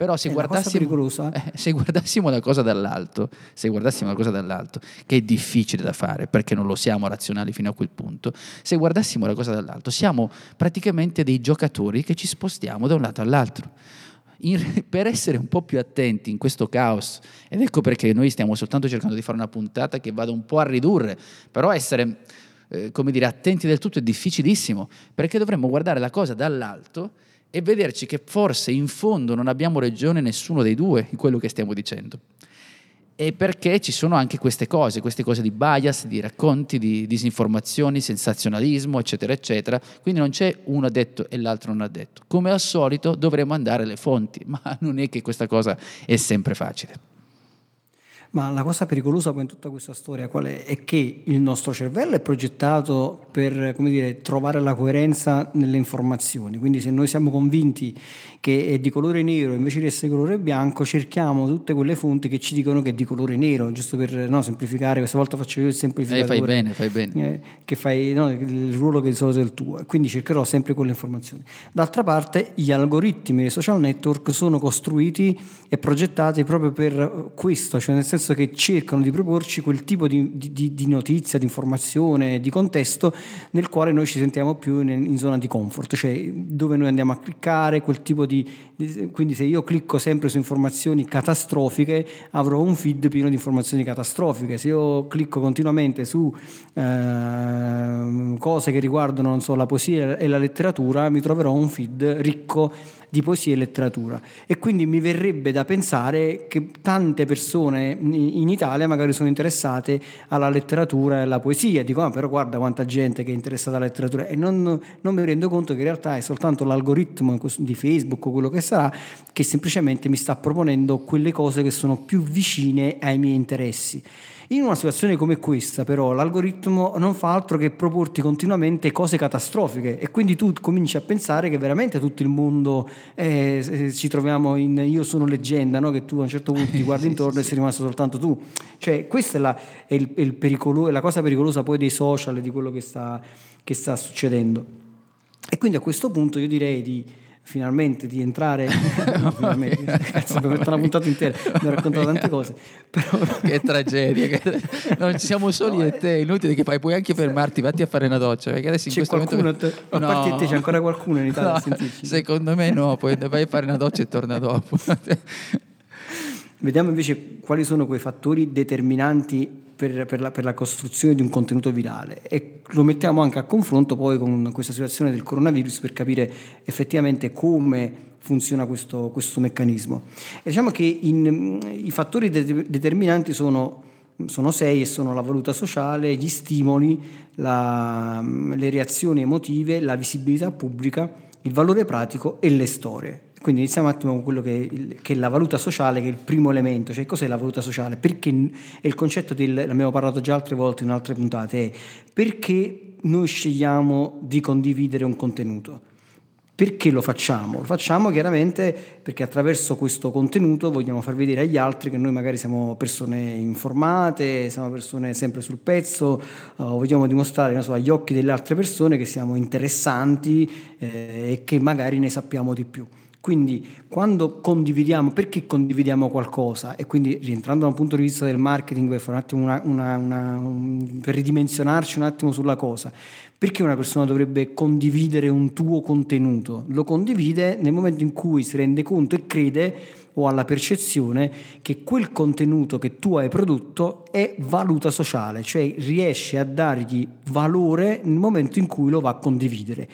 Però se guardassimo, eh, [laughs] se guardassimo, la cosa dall'alto, se guardassimo la cosa dall'alto, che è difficile da fare perché non lo siamo razionali fino a quel punto, se guardassimo la cosa dall'alto, siamo praticamente dei giocatori che ci spostiamo da un lato all'altro. In, [laughs] per essere un po' più attenti in questo caos, ed ecco perché noi stiamo soltanto cercando di fare una puntata che vada un po' a ridurre, però essere, eh, come dire, attenti del tutto è difficilissimo, perché dovremmo guardare la cosa dall'alto e vederci che forse in fondo non abbiamo ragione nessuno dei due in quello che stiamo dicendo. E perché ci sono anche queste cose, queste cose di bias, di racconti, di disinformazioni, sensazionalismo, eccetera, eccetera. Quindi non c'è uno ha detto e l'altro non ha detto. Come al solito dovremmo andare alle fonti, [laughs] ma non è che questa cosa è sempre facile. Ma la cosa pericolosa poi in tutta questa storia qual è? È che il nostro cervello è progettato per come dire, trovare la coerenza nelle informazioni. Quindi se noi siamo convinti che è di colore nero invece di essere di colore bianco, cerchiamo tutte quelle fonti che ci dicono che è di colore nero, giusto per no, semplificare. Questa volta faccio io il semplificatore. Eh, fai bene, fai bene. Eh, che fai no, il ruolo che è solo del tuo. Quindi cercherò sempre quelle informazioni. D'altra parte, gli algoritmi dei social network sono costruiti e progettati proprio per questo, cioè nel senso senso che cercano di proporci quel tipo di, di, di, notizia, di informazione, di contesto nel quale noi ci sentiamo più in, in, zona di comfort, cioè dove noi andiamo a cliccare, quel tipo di, quindi se io clicco sempre su informazioni catastrofiche avrò un feed pieno di informazioni catastrofiche, se io clicco continuamente su eh, cose che riguardano so, la poesia e la letteratura mi troverò un feed ricco di poesia e letteratura. E quindi mi verrebbe da pensare che tante persone in Italia magari sono interessate alla letteratura e alla poesia. Dico, ah, però guarda quanta gente che è interessata alla letteratura. E non, non mi rendo conto che in realtà è soltanto l'algoritmo di Facebook o quello che sarà che semplicemente mi sta proponendo quelle cose che sono più vicine ai miei interessi. In una situazione come questa, però, l'algoritmo non fa altro che proporti continuamente cose catastrofiche e quindi tu cominci a pensare che veramente tutto il mondo eh, ci troviamo in io sono leggenda, no? che tu a un certo punto ti [laughs] guardi intorno e sei rimasto soltanto tu. Cioè, questa è la, è il, è il pericolo, è la cosa pericolosa poi dei social e di quello che sta, che sta succedendo. E quindi a questo punto io direi di finalmente di entrare [laughs] finalmente, cazzo, abbiamo fatto una puntata intera mi ha raccontato tante cose però... che tragedia che... non ci siamo soli no, e te inutile che fai puoi anche fermarti vatti a fare una doccia perché adesso in c'è questo qualcuno momento... a no. parte te c'è ancora qualcuno in Italia no, secondo me no poi vai a fare una doccia e torna dopo [laughs] vediamo invece quali sono quei fattori determinanti per, per, la, per, la, costruzione di un contenuto virale e lo mettiamo anche a confronto poi con questa situazione del coronavirus per capire effettivamente come funziona questo, questo meccanismo. E diciamo che in, i fattori de- determinanti sono, sono, sei e sono la valuta sociale, gli stimoli, la, le reazioni emotive, la visibilità pubblica, il valore pratico e le storie. Quindi iniziamo un attimo con quello che che è, la valuta sociale, che è il primo elemento, cioè cos'è la valuta sociale? Perché è il concetto del, l'abbiamo parlato già altre volte in altre puntate, è perché noi scegliamo di condividere un contenuto? Perché lo facciamo? Lo facciamo chiaramente perché attraverso questo contenuto vogliamo far vedere agli altri che noi magari siamo persone informate, siamo persone sempre sul pezzo, uh, vogliamo dimostrare so, agli occhi delle altre persone che siamo interessanti eh, e che magari ne sappiamo di più. Quindi quando condividiamo, perché condividiamo qualcosa? E quindi rientrando da un punto di vista del marketing, per, un attimo una, una, una, un, per ridimensionarci un attimo sulla cosa, perché una persona dovrebbe condividere un tuo contenuto? Lo condivide nel momento in cui si rende conto e crede o ha la percezione che quel contenuto che tu hai prodotto è valuta sociale, cioè riesce a dargli valore nel momento in cui lo va a condividere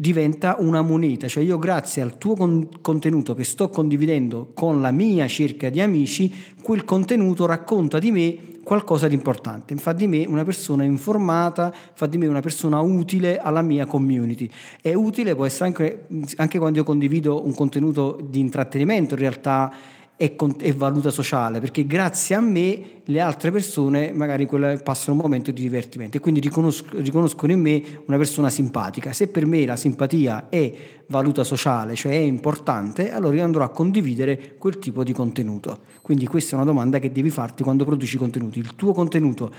diventa una moneta, cioè io grazie al tuo con- contenuto che sto condividendo con la mia cerca di amici, quel contenuto racconta di me qualcosa di importante, fa di me una persona informata, fa di me una persona utile alla mia community. È utile, può essere anche, anche quando io condivido un contenuto di intrattenimento, in realtà è, è, valuta sociale, perché grazie a me le altre persone magari passano un momento di divertimento e quindi riconosco, riconoscono in me una persona simpatica. Se per me la simpatia è valuta sociale, cioè è importante, allora io andrò a condividere quel tipo di contenuto. Quindi questa è una domanda che devi farti quando produci contenuti. Il tuo contenuto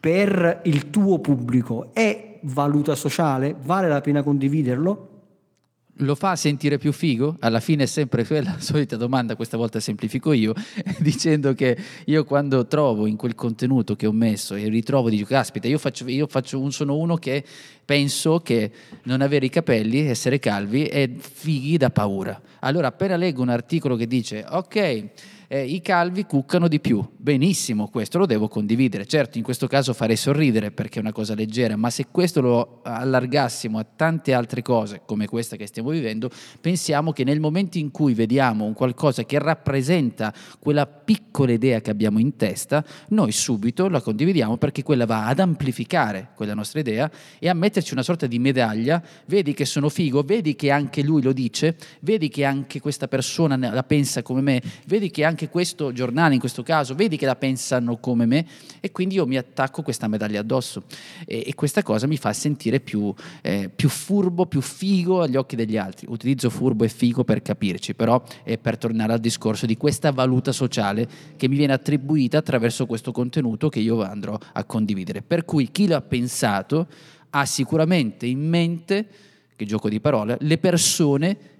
per il tuo pubblico è valuta sociale? Vale la pena condividerlo? Lo fa sentire più figo? Alla fine è sempre quella solita domanda, questa volta semplifico io, [laughs] dicendo che io quando trovo in quel contenuto che ho messo e ritrovo, dico, caspita, io, faccio, io faccio un, sono uno che penso che non avere i capelli, essere calvi, è fighi da paura. Allora appena leggo un articolo che dice, ok, eh, i calvi cuccano di più. Benissimo, questo lo devo condividere. Certo, in questo caso farei sorridere perché è una cosa leggera, ma se questo lo allargassimo a tante altre cose come questa che stiamo vivendo, pensiamo che nel momento in cui vediamo un qualcosa che rappresenta quella piccola idea che abbiamo in testa, noi subito la condividiamo perché quella va ad amplificare quella nostra idea e a metterci una sorta di medaglia, vedi che sono figo, vedi che anche lui lo dice, vedi che anche questa persona la pensa come me, vedi che anche anche questo giornale in questo caso, vedi che la pensano come me e quindi io mi attacco questa medaglia addosso e, e questa cosa mi fa sentire più, eh, più, furbo, più figo agli occhi degli altri. Utilizzo furbo e figo per capirci, però è per tornare al discorso di questa valuta sociale che mi viene attribuita attraverso questo contenuto che io andrò a condividere. Per cui chi l'ha pensato ha sicuramente in mente, che gioco di parole, le persone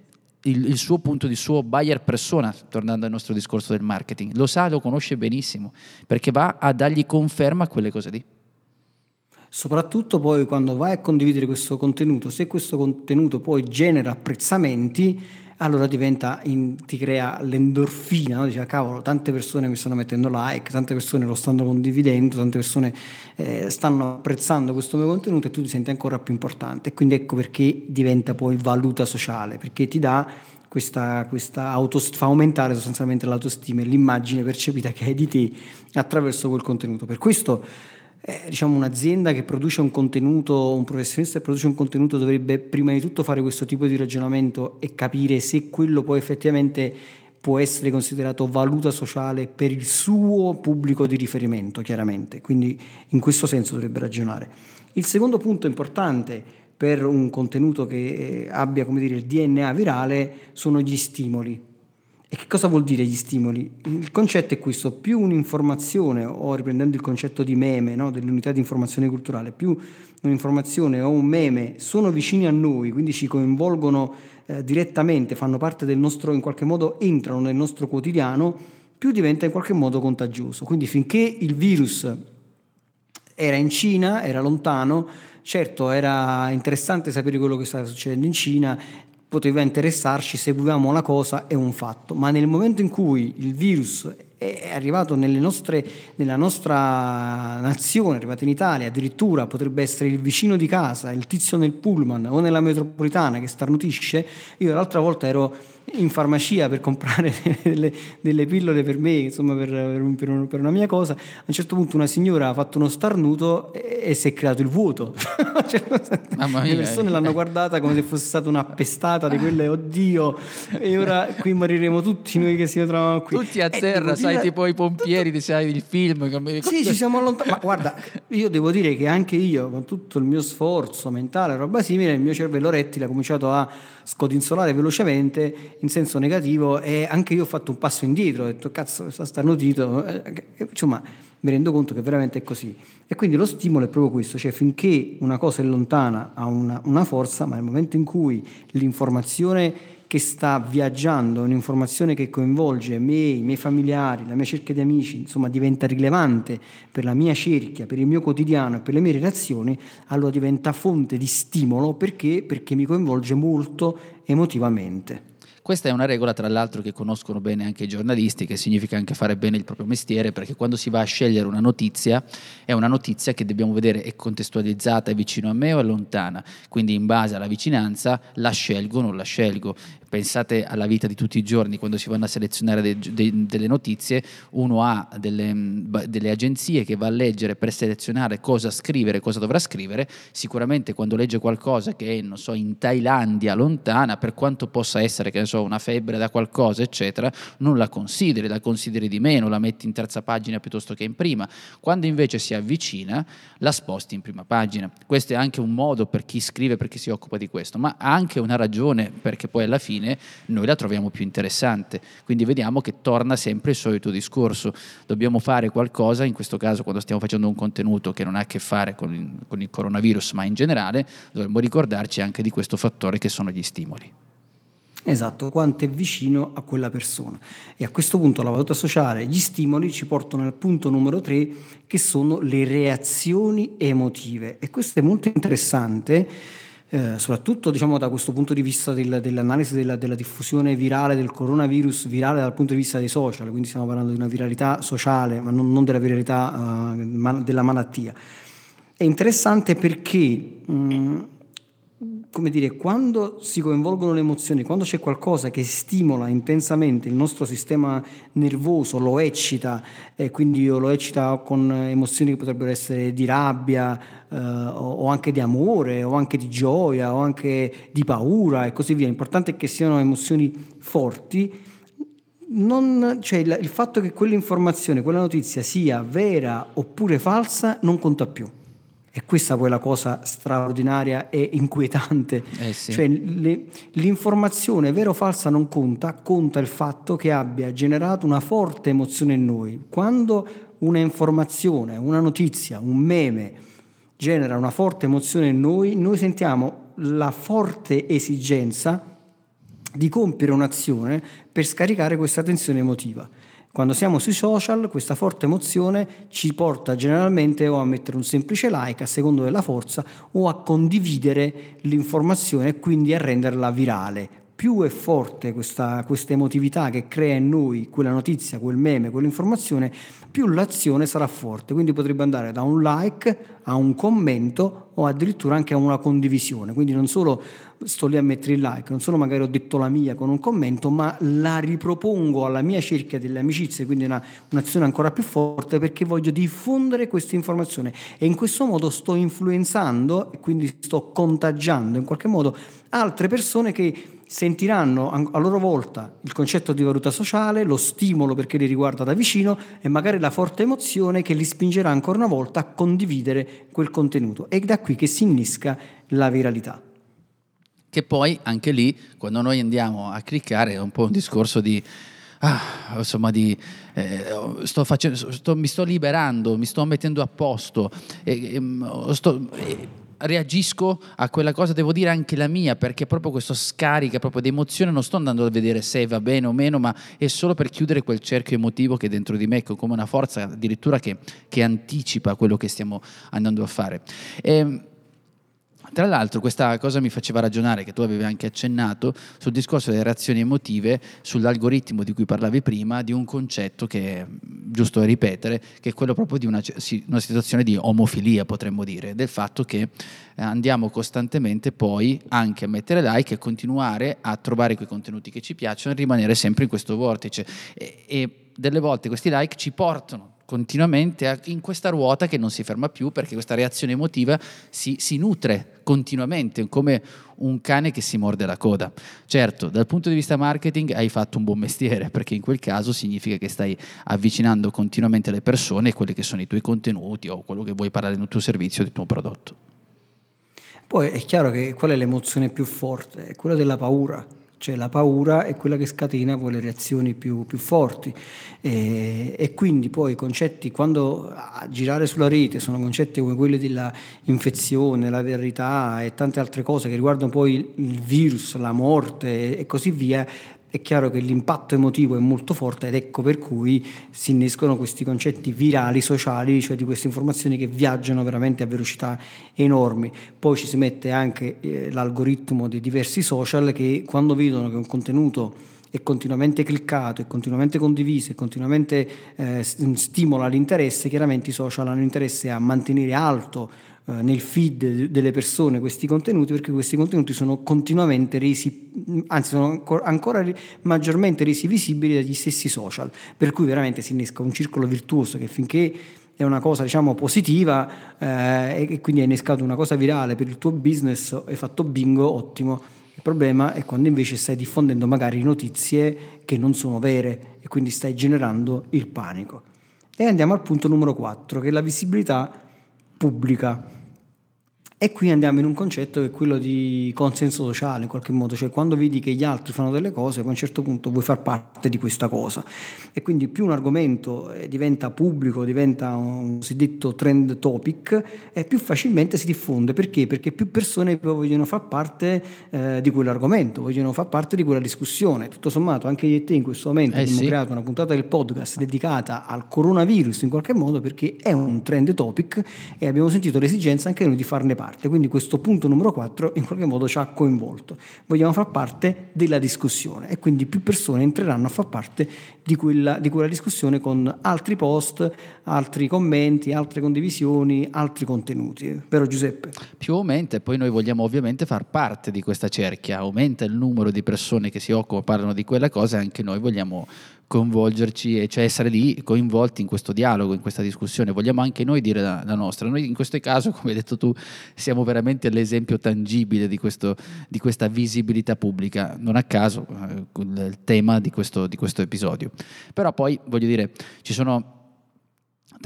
il, il, suo punto di suo buyer persona, tornando al nostro discorso del marketing, lo sa, lo conosce benissimo, perché va a dargli conferma a quelle cose lì. Soprattutto poi quando vai a condividere questo contenuto, se questo contenuto poi genera apprezzamenti, allora diventa in, ti crea l'endorfina, no? dice cavolo, tante persone mi stanno mettendo like, tante persone lo stanno condividendo, tante persone eh, stanno apprezzando questo mio contenuto e tu ti senti ancora più importante. Quindi ecco perché diventa poi valuta sociale, perché ti dà questa, questa autost- fa aumentare sostanzialmente l'autostima e l'immagine percepita che hai di te attraverso quel contenuto. Per questo eh, diciamo un'azienda che produce un contenuto, un professionista che produce un contenuto dovrebbe prima di tutto fare questo tipo di ragionamento e capire se quello poi effettivamente può essere considerato valuta sociale per il suo pubblico di riferimento, chiaramente. Quindi in questo senso dovrebbe ragionare. Il secondo punto importante per un contenuto che eh, abbia dire, il DNA virale sono gli stimoli. E che cosa vuol dire gli stimoli? Il concetto è questo, più un'informazione, o riprendendo il concetto di meme, no, dell'unità di informazione culturale, più un'informazione o un meme sono vicini a noi, quindi ci coinvolgono eh, direttamente, fanno parte del nostro, in qualche modo entrano nel nostro quotidiano, più diventa in qualche modo contagioso. Quindi finché il virus era in Cina, era lontano, certo era interessante sapere quello che stava succedendo in Cina, poteva interessarci, seguivamo la cosa, è un fatto, ma nel momento in cui il virus è arrivato nostre, nella nostra nazione, è arrivato in Italia, addirittura potrebbe essere il vicino di casa, il tizio nel pullman o nella metropolitana che starnutisce, io l'altra volta ero in farmacia per comprare [laughs] delle, delle pillole per me, insomma per, per, un, per, una mia cosa, a un certo punto una signora ha fatto uno starnuto e, e si è creato il vuoto. [laughs] cioè, le persone l'hanno guardata come se fosse stata una pestata di quelle, oddio, e ora qui moriremo tutti noi che si trovano qui. Tutti a terra, sai, tipo i pompieri, sai, il film. Come... Sì, ci siamo allontanati. Ma guarda, io devo dire che anche io, con tutto il mio sforzo mentale, roba simile, il mio cervello rettile ha cominciato a scodinzolare velocemente in senso negativo e anche io ho fatto un passo indietro, ho detto cazzo, sta starnutito, eh, insomma mi rendo conto che veramente è così. E quindi lo stimolo è proprio questo, cioè finché una cosa è lontana ha una, una forza, ma nel momento in cui l'informazione che sta viaggiando, un'informazione che coinvolge me, i miei familiari, la mia cerchia di amici, insomma diventa rilevante per la mia cerchia, per il mio quotidiano e per le mie relazioni, allora diventa fonte di stimolo perché? Perché mi coinvolge molto emotivamente. Questa è una regola, tra l'altro, che conoscono bene anche i giornalisti, che significa anche fare bene il proprio mestiere, perché quando si va a scegliere una notizia, è una notizia che dobbiamo vedere è contestualizzata, è vicino a me o è lontana. Quindi in base alla vicinanza la scelgo o non la scelgo pensate alla vita di tutti i giorni, quando si vanno a selezionare de, de, delle notizie, uno ha delle, delle, agenzie che va a leggere per selezionare cosa scrivere, cosa dovrà scrivere, sicuramente quando legge qualcosa che è, non so, in Thailandia lontana, per quanto possa essere, che ne so, una febbre da qualcosa, eccetera, non la consideri, la consideri di meno, la metti in terza pagina piuttosto che in prima. Quando invece si avvicina, la sposti in prima pagina. Questo è anche un modo per chi scrive, per chi si occupa di questo, ma ha anche una ragione, perché poi alla fine fine noi la troviamo più interessante. Quindi vediamo che torna sempre il solito discorso. Dobbiamo fare qualcosa, in questo caso quando stiamo facendo un contenuto che non ha a che fare con il, con il coronavirus, ma in generale, dovremmo ricordarci anche di questo fattore che sono gli stimoli. Esatto, quanto è vicino a quella persona. E a questo punto la valuta sociale, gli stimoli ci portano al punto numero tre, che sono le reazioni emotive. E questo è molto interessante eh, soprattutto diciamo, da questo punto di vista del, dell'analisi della, della, diffusione virale del coronavirus, virale dal punto di vista dei social, quindi stiamo parlando di una viralità sociale, ma non, non della viralità uh, della malattia. È interessante perché mh, mm, come dire, quando si coinvolgono le emozioni, quando c'è qualcosa che stimola intensamente il nostro sistema nervoso, lo eccita, e quindi lo eccita con emozioni che potrebbero essere di rabbia, eh, o anche di amore, o anche di gioia, o anche di paura e così via. L'importante è che siano emozioni forti non, cioè il, il fatto che quell'informazione, quella notizia sia vera oppure falsa non conta più. E questa poi è la cosa straordinaria e inquietante. Eh sì. Cioè, le- l'informazione vera o falsa non conta, conta il fatto che abbia generato una forte emozione in noi. Quando una informazione, una notizia, un meme genera una forte emozione in noi, noi sentiamo la forte esigenza di compiere un'azione per scaricare questa tensione emotiva. Quando siamo sui social, questa forte emozione ci porta generalmente o a mettere un semplice like a secondo della forza o a condividere l'informazione e quindi a renderla virale. Più è forte questa, questa emotività che crea in noi quella notizia, quel meme, quell'informazione, più l'azione sarà forte. Quindi potrebbe andare da un like a un commento o addirittura anche a una condivisione. Quindi non solo sto lì a mettere il like, non solo magari ho detto la mia con un commento, ma la ripropongo alla mia cerchia delle amicizie, quindi una, un'azione ancora più forte perché voglio diffondere questa informazione e in questo modo sto influenzando e quindi sto contagiando in qualche modo altre persone che sentiranno an- a loro volta il concetto di valuta sociale, lo stimolo perché li riguarda da vicino e magari la forte emozione che li spingerà ancora una volta a condividere quel contenuto. È da qui che si innesca la viralità. Che poi anche lì, quando noi andiamo a cliccare, è un po' un discorso di. Ah, insomma, di, eh, sto facendo, sto- mi sto liberando, mi sto mettendo a posto, e- e, mm, sto- e reagisco a quella cosa, devo dire anche la mia, perché proprio questo scarica proprio di emozione, non sto andando a vedere se va bene o meno, ma è solo per chiudere quel cerchio emotivo che è dentro di me, come una forza addirittura che, che anticipa quello che stiamo andando a fare. E, tra l'altro questa cosa mi faceva ragionare, che tu avevi anche accennato, sul discorso delle reazioni emotive, sull'algoritmo di cui parlavi prima, di un concetto che, è giusto ripetere, che è quello proprio di una, una situazione di omofilia, potremmo dire, del fatto che eh, andiamo costantemente poi anche a mettere like e continuare a trovare quei contenuti che ci piacciono e rimanere sempre in questo vortice. E, e delle volte questi like ci portano continuamente in questa ruota che non si ferma più perché questa reazione emotiva si, si nutre continuamente come un cane che si morde la coda. Certo, dal punto di vista marketing hai fatto un buon mestiere perché in quel caso significa che stai avvicinando continuamente le persone quelli che sono i tuoi contenuti o quello che vuoi parlare del tuo servizio del tuo prodotto. Poi è chiaro che qual è l'emozione più forte? È quella della paura. Cioè la paura è quella che scatena poi le reazioni più, più forti. E, e quindi poi i concetti quando a girare sulla rete sono concetti come quelli della infezione, la verità e tante altre cose che riguardano poi il, virus, la morte e così via, è chiaro che l'impatto emotivo è molto forte ed ecco per cui si innescono questi concetti virali, sociali, cioè di queste informazioni che viaggiano veramente a velocità enormi. Poi ci si mette anche eh, l'algoritmo di diversi social che quando vedono che un contenuto è continuamente cliccato, è continuamente condiviso, è continuamente eh, stimola l'interesse, chiaramente i social hanno interesse a mantenere alto nel feed delle persone questi contenuti perché questi contenuti sono continuamente resi, anzi sono ancora, maggiormente resi visibili dagli stessi social, per cui veramente si innesca un circolo virtuoso che finché è una cosa diciamo positiva eh, e quindi hai innescato una cosa virale per il tuo business, hai fatto bingo, ottimo. Il problema è quando invece stai diffondendo magari notizie che non sono vere e quindi stai generando il panico. E andiamo al punto numero 4, che è la visibilità pubblica. E qui andiamo in un concetto che è quello di consenso sociale in qualche modo, cioè quando vedi che gli altri fanno delle cose, a un certo punto vuoi far parte di questa cosa. E quindi più un argomento eh, diventa pubblico, diventa un cosiddetto trend topic, e più facilmente si diffonde. Perché? Perché più persone vogliono far parte eh, di quell'argomento, vogliono far parte di quella discussione. Tutto sommato, anche io e te in questo momento Eh abbiamo sì. creato una puntata del podcast dedicata al coronavirus in qualche modo perché è un trend topic e abbiamo sentito l'esigenza anche noi di farne parte. Quindi questo punto numero 4 in qualche modo ci ha coinvolto. Vogliamo far parte della discussione e quindi più persone entreranno a far parte di quella, di quella discussione con altri post, altri commenti, altre condivisioni, altri contenuti. Vero Giuseppe? più aumenta e poi noi vogliamo ovviamente far parte di questa cerchia, aumenta il numero di persone che si occupano, parlano di quella cosa e anche noi vogliamo coinvolgerci cioè essere lì coinvolti in questo dialogo, in questa discussione. Vogliamo anche noi dire la, la nostra. Noi in questo caso, [laughs] come hai detto tu, siamo veramente l'esempio tangibile di, questo, di questa visibilità pubblica, non a caso eh, il tema di questo, di questo episodio. Però poi voglio dire, ci sono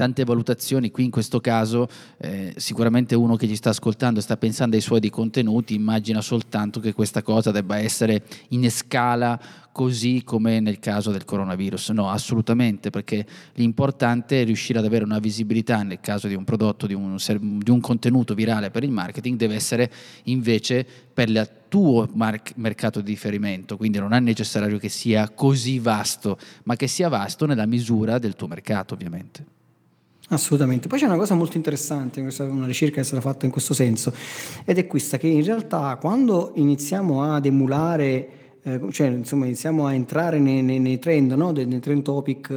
tante valutazioni, qui in questo caso eh, sicuramente uno che ci sta ascoltando sta pensando ai suoi di contenuti, immagina soltanto che questa cosa debba essere in scala così come nel caso del coronavirus. No, assolutamente, perché l'importante è riuscire ad avere una visibilità nel caso di un prodotto, di un, di un contenuto virale per il marketing, deve essere invece per il tuo mar- mercato di riferimento, quindi non è necessario che sia così vasto, ma che sia vasto nella misura del tuo mercato ovviamente. Assolutamente. Poi c'è una cosa molto interessante, una ricerca che è stata fatta in questo senso, ed è questa che in realtà quando iniziamo ad emulare, eh, cioè insomma iniziamo a entrare nei, nei, nei trend, no? nei trend topic,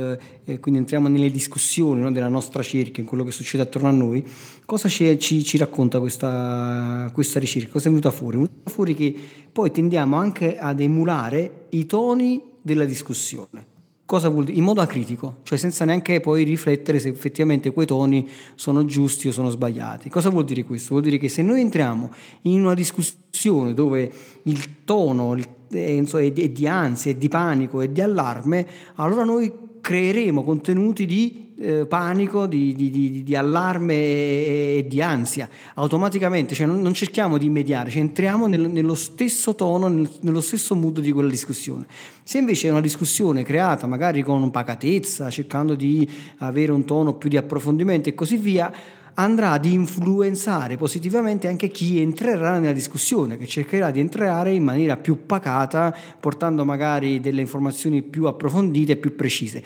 eh, quindi entriamo nelle discussioni no? della nostra cerchia, in quello che succede attorno a noi, cosa ci, ci, ci racconta questa, questa, ricerca? Cosa è venuta fuori? È venuta fuori che poi tendiamo anche ad emulare i toni della discussione. Cosa vuol dire? In modo acritico, cioè senza neanche poi riflettere se effettivamente quei toni sono giusti o sono sbagliati. Cosa vuol dire questo? Vuol dire che se noi entriamo in una discussione dove il tono è, di ansia, è di panico, è di allarme, allora noi creeremo contenuti di eh, panico, di, di, di, di, allarme e di ansia automaticamente, cioè non, non cerchiamo di mediare, cioè entriamo nel, nello stesso tono, nel, nello stesso mood di quella discussione. Se invece è una discussione creata magari con pacatezza, cercando di avere un tono più di approfondimento e così via, andrà ad influenzare positivamente anche chi entrerà nella discussione, che cercherà di entrare in maniera più pacata, portando magari delle informazioni più approfondite più precise.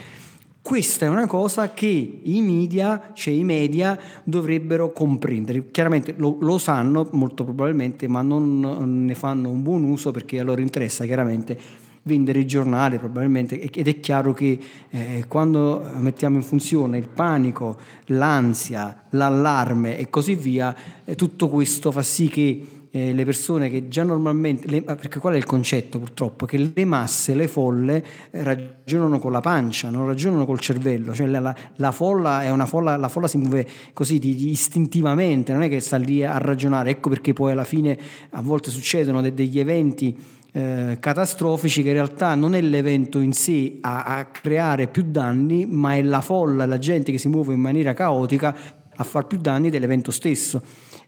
Questa è una cosa che i media, cioè i media, dovrebbero comprendere. Chiaramente lo, lo, sanno molto probabilmente, ma non ne fanno un buon uso perché a loro interessa chiaramente vendere il giornale probabilmente ed è chiaro che eh, quando mettiamo in funzione il panico, l'ansia, l'allarme e così via, eh, tutto questo fa sì che eh, le persone che già normalmente, le, perché qual è il concetto purtroppo? Che le masse, le folle eh, ragionano con la pancia, non ragionano col cervello, cioè la, la, la folla è una folla, la folla si muove così di, di istintivamente, non è che sta lì a ragionare, ecco perché poi alla fine a volte succedono de, degli eventi eh, catastrofici che in realtà non è l'evento in sé a, a creare più danni, ma è la folla, la gente che si muove in maniera caotica a far più danni dell'evento stesso.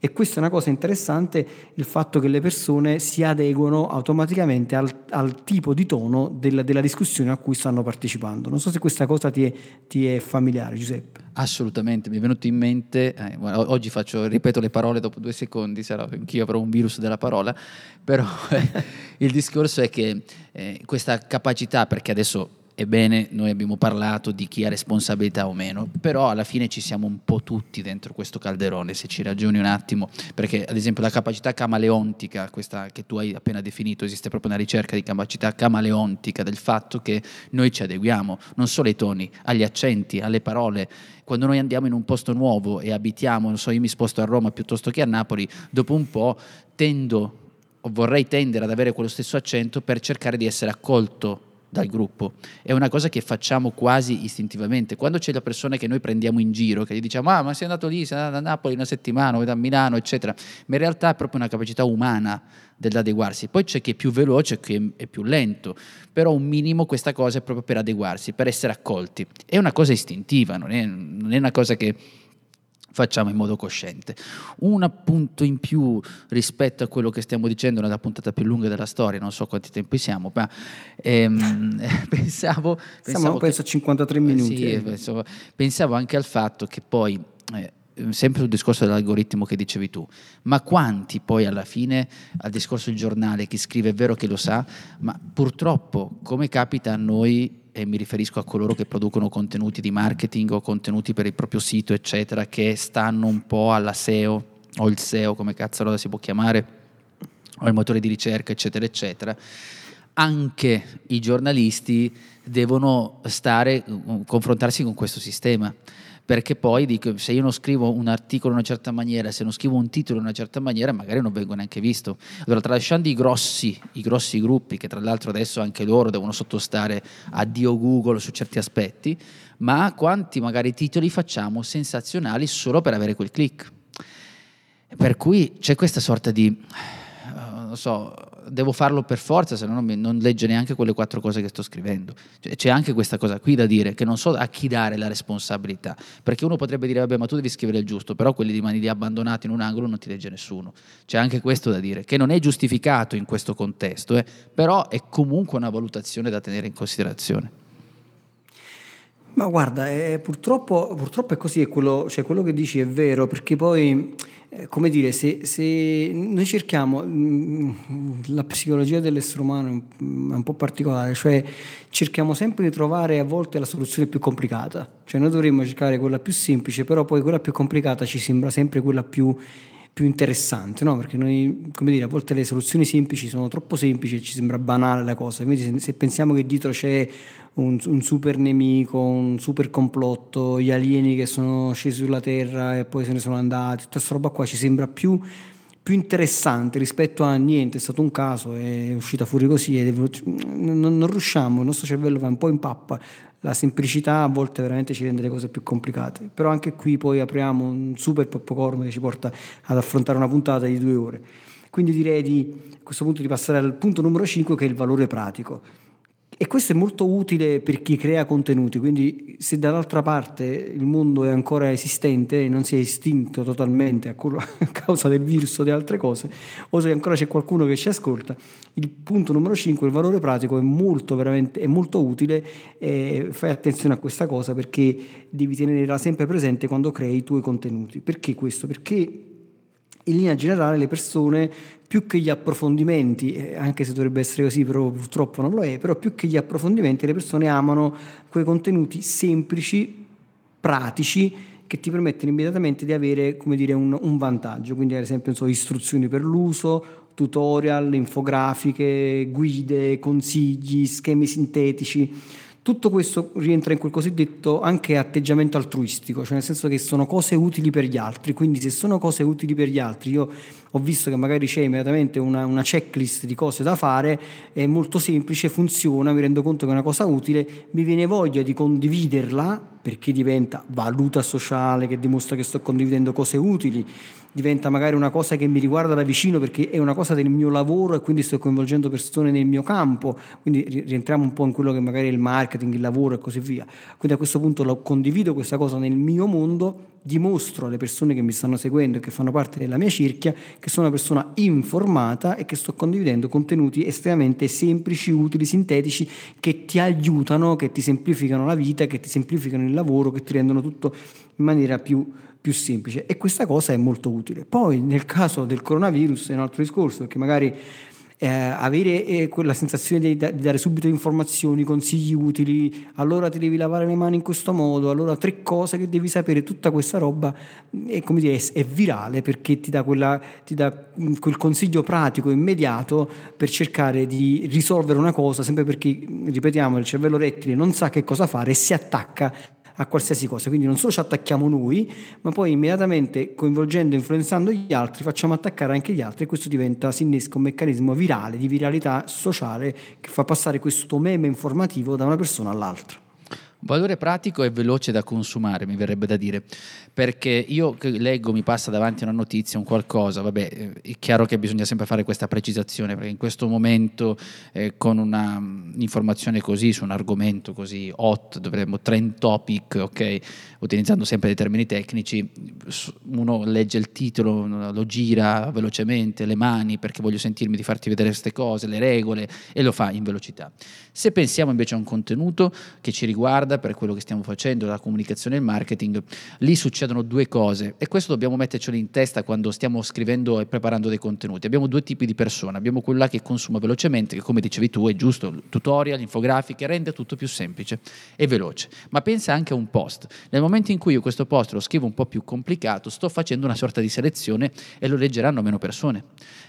E questa è una cosa interessante, il fatto che le persone si adeguano automaticamente al, al tipo di tono della, della, discussione a cui stanno partecipando. Non so se questa cosa ti è, ti è familiare, Giuseppe. Assolutamente, mi è venuto in mente, eh, oggi faccio, ripeto le parole dopo due secondi, sarò, anch'io avrò un virus della parola, però eh, [laughs] il discorso è che eh, questa capacità, perché adesso Ebbene, noi abbiamo parlato di chi ha responsabilità o meno, però alla fine ci siamo un po' tutti dentro questo calderone, se ci ragioni un attimo, perché ad esempio la capacità camaleontica, questa che tu hai appena definito, esiste proprio una ricerca di capacità camaleontica del fatto che noi ci adeguiamo non solo ai toni, agli accenti, alle parole. Quando noi andiamo in un posto nuovo e abitiamo, non so, io mi sposto a Roma piuttosto che a Napoli, dopo un po' tendo o vorrei tendere ad avere quello stesso accento per cercare di essere accolto dal gruppo. È una cosa che facciamo quasi istintivamente. Quando c'è la persona che noi prendiamo in giro, che gli diciamo ah ma sei andato lì, sei andato a Napoli una settimana, o a Milano, eccetera, ma in realtà è proprio una capacità umana dell'adeguarsi. Poi c'è chi è più veloce e chi è più lento, però un minimo questa cosa è proprio per adeguarsi, per essere accolti. È una cosa istintiva, non è, non è una cosa che facciamo in modo cosciente. Un appunto in più rispetto a quello che stiamo dicendo nella puntata più lunga della storia, non so quanti tempi siamo, ma ehm, [laughs] [laughs] pensavo... Siamo penso a 53 minuti. Sì, eh. pensavo, pensavo, anche al fatto che poi... Eh, sempre sul discorso dell'algoritmo che dicevi tu, ma quanti poi alla fine al discorso del giornale, chi scrive è vero che lo sa, ma purtroppo come capita a noi e mi riferisco a coloro che producono contenuti di marketing o contenuti per il proprio sito, eccetera, che stanno un po' alla SEO o il SEO, come cazzo lo si può chiamare, o il motore di ricerca, eccetera, eccetera. Anche i giornalisti devono stare, confrontarsi con questo sistema perché poi dico, se io non scrivo un articolo in una certa maniera, se non scrivo un titolo in una certa maniera, magari non vengo neanche visto. Allora, tralasciando i grossi, i grossi gruppi, che tra l'altro adesso anche loro devono sottostare a Dio Google su certi aspetti, ma quanti magari titoli facciamo sensazionali solo per avere quel click? Per cui c'è questa sorta di, uh, non so, devo farlo per forza, se no non, legge neanche quelle quattro cose che sto scrivendo. Cioè, c'è anche questa cosa qui da dire, che non so a chi dare la responsabilità, perché uno potrebbe dire, vabbè, ma tu devi scrivere il giusto, però quelli rimani lì abbandonati in un angolo non ti legge nessuno. C'è anche questo da dire, che non è giustificato in questo contesto, eh, però è comunque una valutazione da tenere in considerazione. Ma guarda, eh, purtroppo, purtroppo, è così, è quello, cioè, quello che dici è vero, perché poi come dire, se, se, noi cerchiamo, mm, la psicologia dell'essere umano è un po' particolare, cioè cerchiamo sempre di trovare a volte la soluzione più complicata, cioè noi dovremmo cercare quella più semplice, però poi quella più complicata ci sembra sempre quella più, più interessante, no? perché noi, come dire, a volte le soluzioni semplici sono troppo semplici e ci sembra banale la cosa, invece se, se pensiamo che dietro c'è un, un, super nemico, un super complotto, gli alieni che sono scesi sulla Terra e poi se ne sono andati, tutta questa roba qua ci sembra più, più interessante rispetto a niente, è stato un caso, è uscita fuori così, e non, non riusciamo, il nostro cervello va un po' in pappa, la semplicità a volte veramente ci rende le cose più complicate, però anche qui poi apriamo un super popcorn che ci porta ad affrontare una puntata di due ore. Quindi direi di, a questo punto di passare al punto numero 5 che è il valore pratico. E questo è molto utile per chi crea contenuti, quindi se dall'altra parte il mondo è ancora esistente e non si è estinto totalmente a, [laughs] causa del virus o di altre cose, o se ancora c'è qualcuno che ci ascolta, il punto numero 5, il valore pratico, è molto, è molto utile e fai attenzione a questa cosa perché devi tenerla sempre presente quando crei i tuoi contenuti. Perché questo? Perché in linea generale le persone più che gli approfondimenti, eh, anche se dovrebbe essere così, però purtroppo non lo è, però più che gli approfondimenti le persone amano quei contenuti semplici, pratici, che ti permettono immediatamente di avere dire, un, un vantaggio, quindi ad esempio so, istruzioni per l'uso, tutorial, infografiche, guide, consigli, schemi sintetici tutto questo rientra in quel cosiddetto anche atteggiamento altruistico, cioè nel senso che sono cose utili per gli altri, quindi se sono cose utili per gli altri, io ho visto che magari c'è immediatamente una, una checklist di cose da fare, è molto semplice, funziona, mi rendo conto che è una cosa utile, mi viene voglia di condividerla perché diventa valuta sociale che dimostra che sto condividendo cose utili diventa magari una cosa che mi riguarda da vicino perché è una cosa del mio lavoro e quindi sto coinvolgendo persone nel mio campo, quindi rientriamo un po' in quello che magari è il marketing, il lavoro e così via. Quindi a questo punto lo condivido questa cosa nel mio mondo, dimostro alle persone che mi stanno seguendo e che fanno parte della mia cerchia che sono una persona informata e che sto condividendo contenuti estremamente semplici, utili, sintetici che ti aiutano, che ti semplificano la vita, che ti semplificano il lavoro, che ti rendono tutto in maniera più più semplice e questa cosa è molto utile. Poi nel caso del coronavirus è un altro discorso perché magari eh, avere eh, quella sensazione di, di, dare subito informazioni, consigli utili, allora ti devi lavare le mani in questo modo, allora tre cose che devi sapere, tutta questa roba è, come dire, è, virale perché ti dà, quella, ti dà mm, quel consiglio pratico, immediato per cercare di risolvere una cosa, sempre perché, ripetiamo, il cervello rettile non sa che cosa fare e si attacca a qualsiasi cosa. Quindi non solo ci attacchiamo noi, ma poi immediatamente coinvolgendo e influenzando gli altri facciamo attaccare anche gli altri e questo diventa, si innesca un meccanismo virale, di viralità sociale che fa passare questo meme informativo da una persona all'altra. Valore pratico e veloce da consumare, mi verrebbe da dire, perché io leggo, mi passa davanti una notizia, un qualcosa, vabbè, eh, è chiaro che bisogna sempre fare questa precisazione, perché in questo momento eh, con un'informazione mm, così, su un argomento così hot, dovremmo trend topic, ok, utilizzando sempre dei termini tecnici, uno legge il titolo, lo gira velocemente, le mani, perché voglio sentirmi di farti vedere queste cose, le regole, e lo fa in velocità. Se pensiamo invece a un contenuto che ci riguarda per quello che stiamo facendo, la comunicazione e il marketing, lì succedono due cose e questo dobbiamo mettercelo in testa quando stiamo scrivendo e preparando dei contenuti. Abbiamo due tipi di persone, abbiamo quella che consuma velocemente, che come dicevi tu è giusto, tutorial, infografiche, rende tutto più semplice e veloce, ma pensa anche a un post. Nel momento in cui io questo post lo scrivo un po' più complicato, sto facendo una sorta di selezione e lo leggeranno meno persone,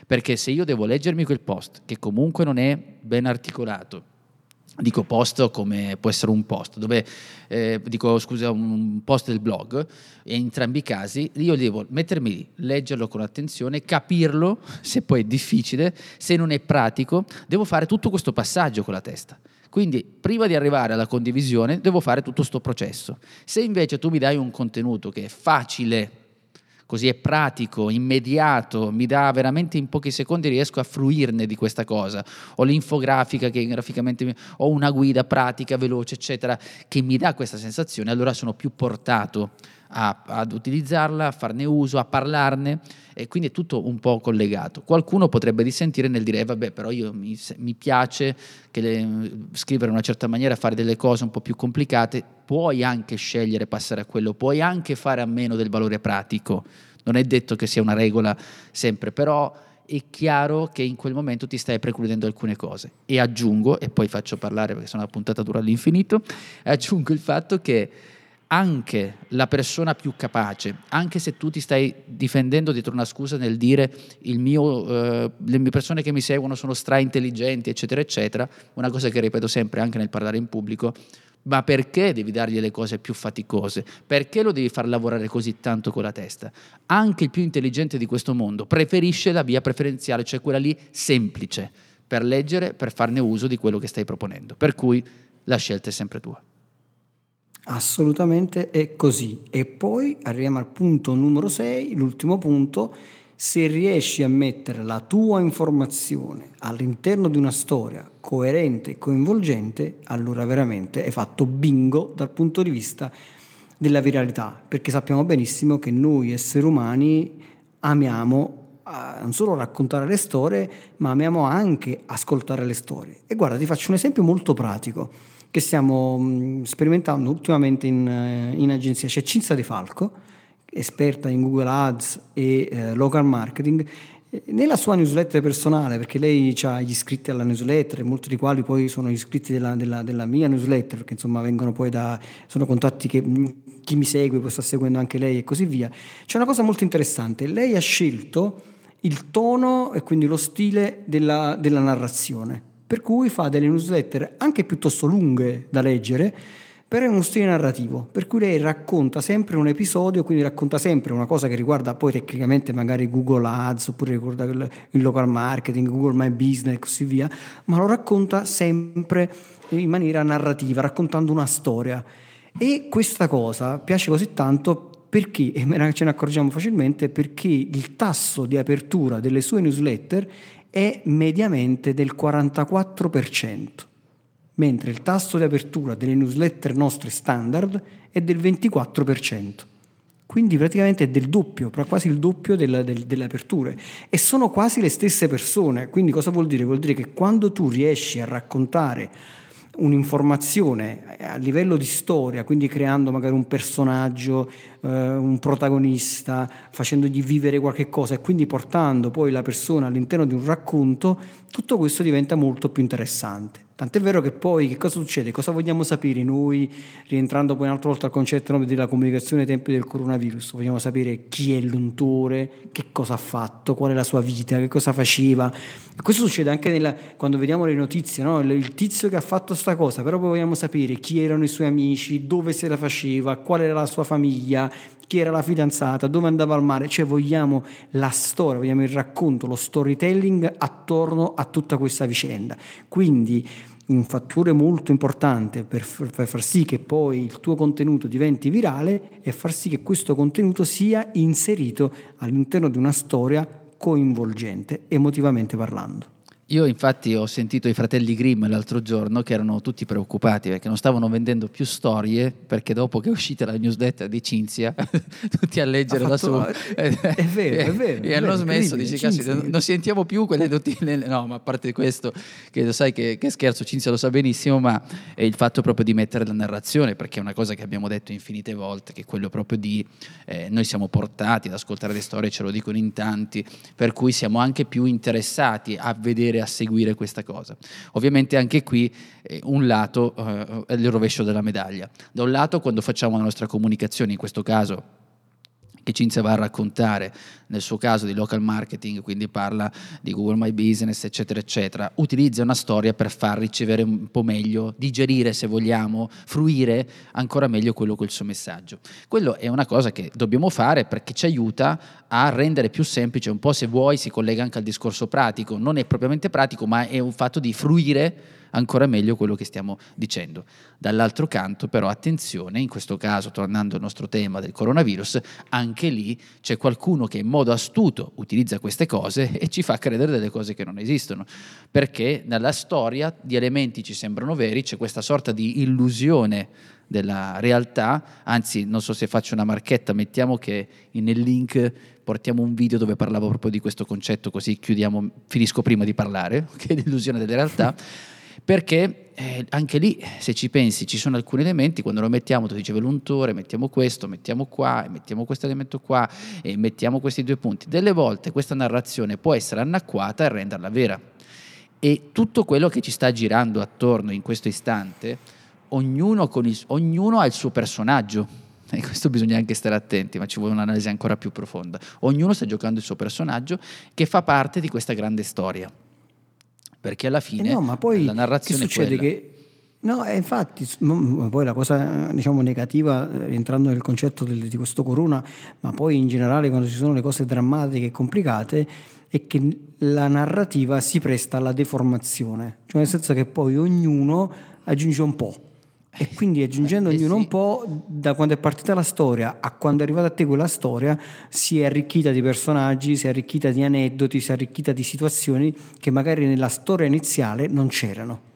perché se io devo leggermi quel post, che comunque non è ben articolato, dico post come può essere un post, dove eh, dico scusa, un post del blog, e in entrambi i casi io devo mettermi lì, leggerlo con attenzione, capirlo, [laughs] se poi è difficile, se non è pratico, devo fare tutto questo passaggio con la testa. Quindi prima di arrivare alla condivisione devo fare tutto questo processo. Se invece tu mi dai un contenuto che è facile, così è pratico, immediato, mi dà veramente in pochi secondi riesco a fruirne di questa cosa. Ho l'infografica che graficamente ho una guida pratica, veloce, eccetera, che mi dà questa sensazione, allora sono più portato a, ad utilizzarla, a farne uso, a parlarne e quindi è tutto un po' collegato. Qualcuno potrebbe dissentire nel dire, eh, vabbè, però io mi, mi piace le, scrivere in una certa maniera, fare delle cose un po' più complicate, puoi anche scegliere passare a quello, puoi anche fare a meno del valore pratico. Non è detto che sia una regola sempre, però è chiaro che in quel momento ti stai precludendo alcune cose. E aggiungo, e poi faccio parlare perché sono una puntata dura all'infinito, aggiungo il fatto che anche la persona più capace, anche se tu ti stai difendendo dietro una scusa nel dire mio, eh, le persone che mi seguono sono stra intelligenti, eccetera, eccetera, una cosa che ripeto sempre anche nel parlare in pubblico, ma perché devi dargli le cose più faticose? Perché lo devi far lavorare così tanto con la testa? Anche il più intelligente di questo mondo preferisce la via preferenziale, cioè quella lì semplice, per leggere, per farne uso di quello che stai proponendo. Per cui la scelta è sempre tua. Assolutamente è così. E poi arriviamo al punto numero 6, l'ultimo punto. Se riesci a mettere la tua informazione all'interno di una storia coerente e coinvolgente, allora veramente hai fatto bingo dal punto di vista della viralità, perché sappiamo benissimo che noi esseri umani amiamo non solo raccontare le storie, ma amiamo anche ascoltare le storie. E guarda, ti faccio un esempio molto pratico che stiamo mm, sperimentando ultimamente in, eh, in agenzia. C'è Cinzia De Falco, esperta in Google Ads e eh, local marketing, nella sua newsletter personale, perché lei ha gli iscritti alla newsletter, molti di quali poi sono iscritti della, della, della mia newsletter, perché insomma vengono poi da, sono contatti che mm, chi mi segue poi sta seguendo anche lei e così via. C'è una cosa molto interessante, lei ha scelto il tono e quindi lo stile della, della narrazione per cui fa delle newsletter anche piuttosto lunghe da leggere, però è uno stile narrativo, per cui lei racconta sempre un episodio, quindi racconta sempre una cosa che riguarda poi tecnicamente magari Google Ads, oppure riguarda il local marketing, Google My Business e così via, ma lo racconta sempre in maniera narrativa, raccontando una storia. E questa cosa piace così tanto perché, e ce ne accorgiamo facilmente, perché il tasso di apertura delle sue newsletter è mediamente del 44%, mentre il tasso di apertura delle newsletter nostre standard è del 24%. Quindi praticamente è del doppio, quasi il doppio della, del, delle aperture. E sono quasi le stesse persone. Quindi cosa vuol dire? Vuol dire che quando tu riesci a raccontare un'informazione a livello di storia, quindi creando magari un personaggio, eh, un protagonista, facendogli vivere qualche cosa e quindi portando poi la persona all'interno di un racconto, tutto questo diventa molto più interessante. Tant'è vero che poi che cosa succede? Cosa vogliamo sapere noi, rientrando poi un'altra volta al concetto no, della comunicazione ai tempi del coronavirus? Vogliamo sapere chi è l'untore, che cosa ha fatto, qual è la sua vita, che cosa faceva. Questo succede anche nella, quando vediamo le notizie, no? il, tizio che ha fatto questa cosa, però poi vogliamo sapere chi erano i suoi amici, dove se la faceva, qual era la sua famiglia, chi era la fidanzata, dove andava al mare, cioè vogliamo la storia, vogliamo il racconto, lo storytelling attorno a tutta questa vicenda. Quindi un fattore molto importante per, per, far sì che poi il tuo contenuto diventi virale è far sì che questo contenuto sia inserito all'interno di una storia coinvolgente, emotivamente parlando. Io infatti ho sentito i fratelli Grimm l'altro giorno che erano tutti preoccupati perché non stavano vendendo più storie perché dopo che è uscita la newsletter di Cinzia [laughs] tutti a leggere la sua... È, è vero, è vero. [laughs] e hanno smesso, dici, Cinzia, non sentiamo più quelle notizie... [laughs] No, ma a parte questo, che lo sai che, che, scherzo, Cinzia lo sa benissimo, ma è il fatto proprio di mettere la narrazione perché è una cosa che abbiamo detto infinite volte, che è quello proprio di... Eh, noi siamo portati ad ascoltare le storie, ce lo dicono in tanti, per cui siamo anche più interessati a vedere a seguire questa cosa. Ovviamente anche qui eh, un lato eh, è il rovescio della medaglia. Da un lato quando facciamo la nostra comunicazione, in questo caso che Cinzia va a raccontare. Nel suo caso di local marketing, quindi parla di Google My Business, eccetera, eccetera, utilizza una storia per far ricevere un po' meglio, digerire se vogliamo, fruire ancora meglio quello col suo messaggio. Quello è una cosa che dobbiamo fare perché ci aiuta a rendere più semplice, un po' se vuoi si collega anche al discorso pratico, non è propriamente pratico, ma è un fatto di fruire ancora meglio quello che stiamo dicendo. Dall'altro canto però attenzione, in questo caso tornando al nostro tema del coronavirus, anche lì c'è qualcuno che in modo astuto utilizza queste cose e ci fa credere delle cose che non esistono, perché nella storia di elementi ci sembrano veri, c'è questa sorta di illusione della realtà, anzi non so se faccio una marchetta, mettiamo che nel link portiamo un video dove parlavo proprio di questo concetto così chiudiamo, finisco prima di parlare, [laughs] che è l'illusione della realtà [laughs] perché eh, anche lì, se ci pensi, ci sono alcuni elementi, quando lo mettiamo, tu dicevi l'untore, mettiamo questo, mettiamo qua, mettiamo questo elemento qua e mettiamo questi due punti. Delle volte questa narrazione può essere annacquata e renderla vera. E tutto quello che ci sta girando attorno in questo istante, ognuno, il, ognuno ha il suo personaggio. E questo bisogna anche stare attenti, ma ci vuole un'analisi ancora più profonda. Ognuno sta giocando il suo personaggio che fa parte di questa grande storia perché alla fine eh no, poi la narrazione succede che No, eh, infatti, poi la cosa diciamo, negativa, eh, rientrando nel concetto del, di questo corona, ma poi in generale quando ci sono le cose drammatiche e complicate, è che la narrativa si presta alla deformazione, cioè nel senso che poi ognuno aggiunge un po'. E quindi aggiungendo eh, ognuno sì. un po', da quando è partita la storia a quando è arrivata a te quella storia, si è arricchita di personaggi, si è arricchita di aneddoti, si è arricchita di situazioni che magari nella storia iniziale non c'erano.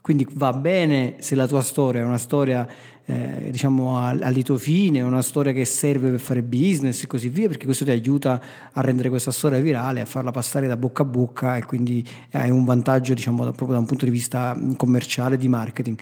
Quindi va bene se la tua storia è una storia eh, diciamo a, a lieto fine, una storia che serve per fare business e così via, perché questo ti aiuta a rendere questa storia virale, a farla passare da bocca a bocca e quindi hai un vantaggio diciamo proprio da un punto di vista commerciale di marketing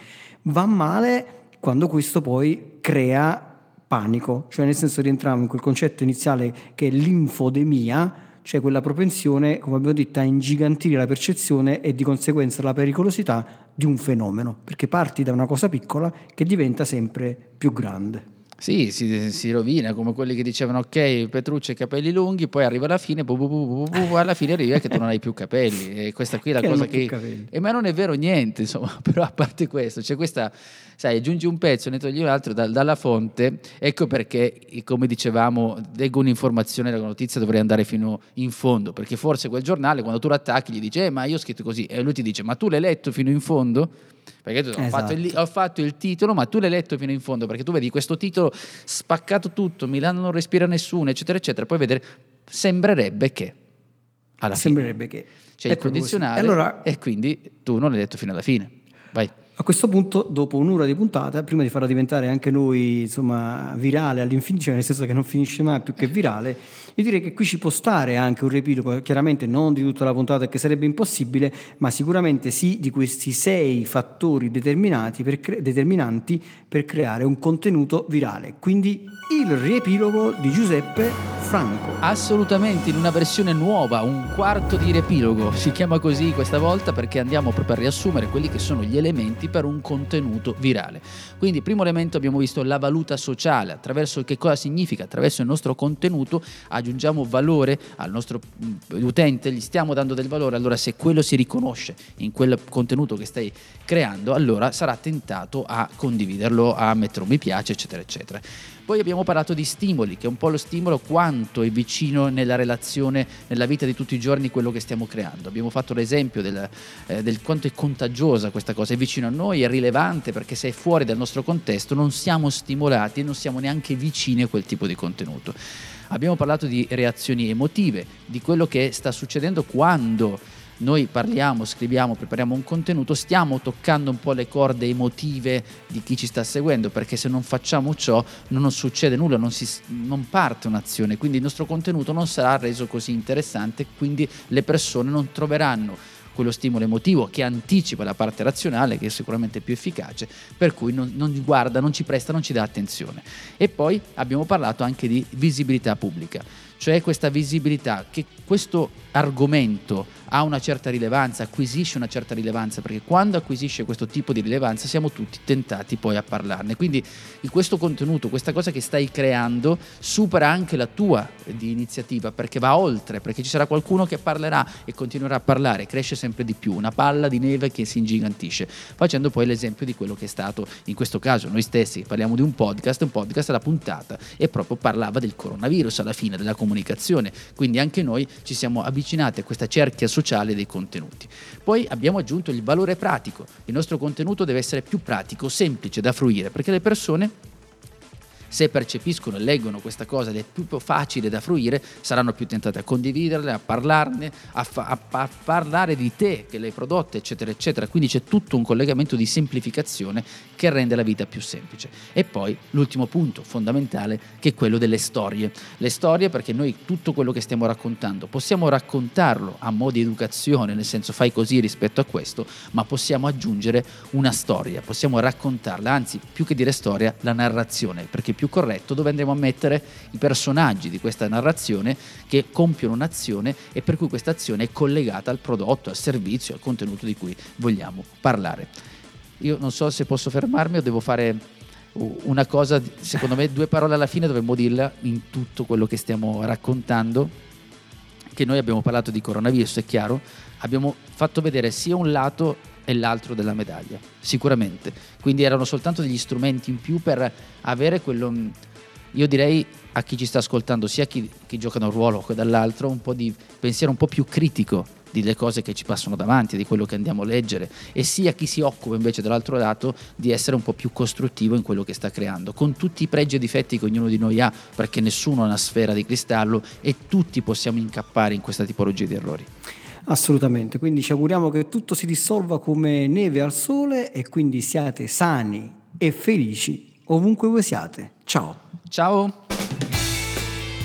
va male quando questo poi crea panico, cioè nel senso rientriamo in quel concetto iniziale che è l'infodemia, cioè quella propensione, come abbiamo detto, a ingigantire la percezione e di conseguenza la pericolosità di un fenomeno, perché parti da una cosa piccola che diventa sempre più grande. Sì, si, si, rovina come quelli che dicevano ok, Petrucci ha i capelli lunghi, poi arriva alla fine, bu, bu, bu, alla fine arriva che tu non hai più capelli. E questa qui è la che cosa che... E ma non è vero niente, insomma, [laughs] però a parte questo, c'è questa, sai, aggiungi un pezzo, ne togli un altro da, dalla fonte, ecco perché, come dicevamo, leggo un'informazione, la notizia dovrei andare fino in fondo, perché forse quel giornale quando tu lo attacchi gli dice, eh, ma io ho scritto così, e lui ti dice, ma tu l'hai letto fino in fondo? Perché tu, esatto. ho, fatto il, esatto. ho, fatto il, titolo, ma tu l'hai letto fino in fondo, perché tu vedi questo titolo spaccato tutto, Milano non respira nessuno, eccetera, eccetera. Poi vedere, sembrerebbe che. Alla sembrerebbe fine, che. C'è ecco il condizionale allora, e quindi tu non l'hai letto fino alla fine. Vai. A questo punto, dopo un'ora di puntata, prima di farla diventare anche noi insomma, virale all'infinito, nel senso che non finisce mai più che virale, io direi che qui ci può stare anche un riepilogo, chiaramente non di tutta la puntata che sarebbe impossibile, ma sicuramente sì di questi sei fattori per cre- determinanti per creare un contenuto virale. Quindi il riepilogo di Giuseppe Franco. Assolutamente, in una versione nuova, un quarto di riepilogo. Si chiama così questa volta perché andiamo proprio a riassumere quelli che sono gli elementi per un contenuto virale. Quindi, primo elemento abbiamo visto la valuta sociale, attraverso che cosa significa, attraverso il nostro contenuto aggiungiamo valore al nostro mm, utente, gli stiamo dando del valore, allora se quello si riconosce in quel contenuto che stai creando, allora sarà tentato a condividerlo, a mettere un mi piace, eccetera, eccetera. Poi abbiamo parlato di stimoli, che è un po' lo stimolo quanto è vicino nella relazione, nella vita di tutti i giorni quello che stiamo creando. Abbiamo fatto l'esempio del, eh, del quanto è contagiosa questa cosa, è vicino a noi, è rilevante perché se è fuori dal nostro contesto non siamo stimolati e non siamo neanche vicini a quel tipo di contenuto. Abbiamo parlato di reazioni emotive, di quello che sta succedendo quando noi parliamo, scriviamo, prepariamo un contenuto, stiamo toccando un po' le corde emotive di chi ci sta seguendo, perché se non facciamo ciò non succede nulla, non, si, non parte un'azione, quindi il nostro contenuto non sarà reso così interessante, quindi le persone non troveranno quello stimolo emotivo che anticipa la parte razionale, che è sicuramente più efficace, per cui non, non guarda, non ci presta, non ci dà attenzione. E poi abbiamo parlato anche di visibilità pubblica cioè questa visibilità che questo argomento ha una certa rilevanza, acquisisce una certa rilevanza, perché quando acquisisce questo tipo di rilevanza siamo tutti tentati poi a parlarne. Quindi questo contenuto, questa cosa che stai creando, supera anche la tua di iniziativa, perché va oltre, perché ci sarà qualcuno che parlerà e continuerà a parlare, cresce sempre di più, una palla di neve che si ingigantisce, facendo poi l'esempio di quello che è stato in questo caso noi stessi, parliamo di un podcast, un podcast alla puntata e proprio parlava del coronavirus alla fine, della comunicazione, quindi anche noi ci siamo avvicinati a questa cerchia sociale dei contenuti. Poi abbiamo aggiunto il valore pratico, il nostro contenuto deve essere più pratico, semplice da fruire, perché le persone se percepiscono e leggono questa cosa ed è più facile da fruire, saranno più tentate a condividerle, a parlarne, a, fa- a, parlare di te che l'hai prodotta, eccetera, eccetera. Quindi c'è tutto un collegamento di semplificazione che rende la vita più semplice. E poi l'ultimo punto fondamentale che è quello delle storie. Le storie perché noi tutto quello che stiamo raccontando possiamo raccontarlo a mo' di educazione, nel senso fai così rispetto a questo, ma possiamo aggiungere una storia, possiamo raccontarla, anzi più che dire storia, la narrazione, perché più corretto dove andremo a mettere i personaggi di questa narrazione che compiono un'azione e per cui questa azione è collegata al prodotto, al servizio, al contenuto di cui vogliamo parlare. Io non so se posso fermarmi o devo fare una cosa, secondo me due parole alla fine dovremmo dirla in tutto quello che stiamo raccontando, che noi abbiamo parlato di coronavirus, è chiaro, abbiamo fatto vedere sia un lato e l'altro della medaglia, sicuramente. Quindi erano soltanto degli strumenti in più per avere quello, io direi a chi ci sta ascoltando, sia chi, chi gioca un ruolo che dall'altro, un po' di pensiero un po' più critico delle cose che ci passano davanti, di quello che andiamo a leggere, e sia chi si occupa invece dall'altro lato di essere un po' più costruttivo in quello che sta creando, con tutti i pregi e difetti che ognuno di noi ha, perché nessuno ha una sfera di cristallo e tutti possiamo incappare in questa tipologia di errori. Assolutamente, quindi ci auguriamo che tutto si dissolva come neve al sole e quindi siate sani e felici ovunque voi siate. Ciao. Ciao.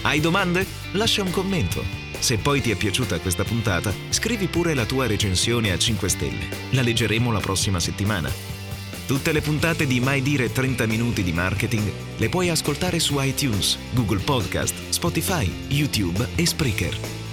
Hai domande? Lascia un commento. Se poi ti è piaciuta questa puntata, scrivi pure la tua recensione a 5 stelle. La leggeremo la prossima settimana. Tutte le puntate di Mai Dire 30 Minuti di Marketing le puoi ascoltare su iTunes, Google Podcast, Spotify, YouTube e Spreaker.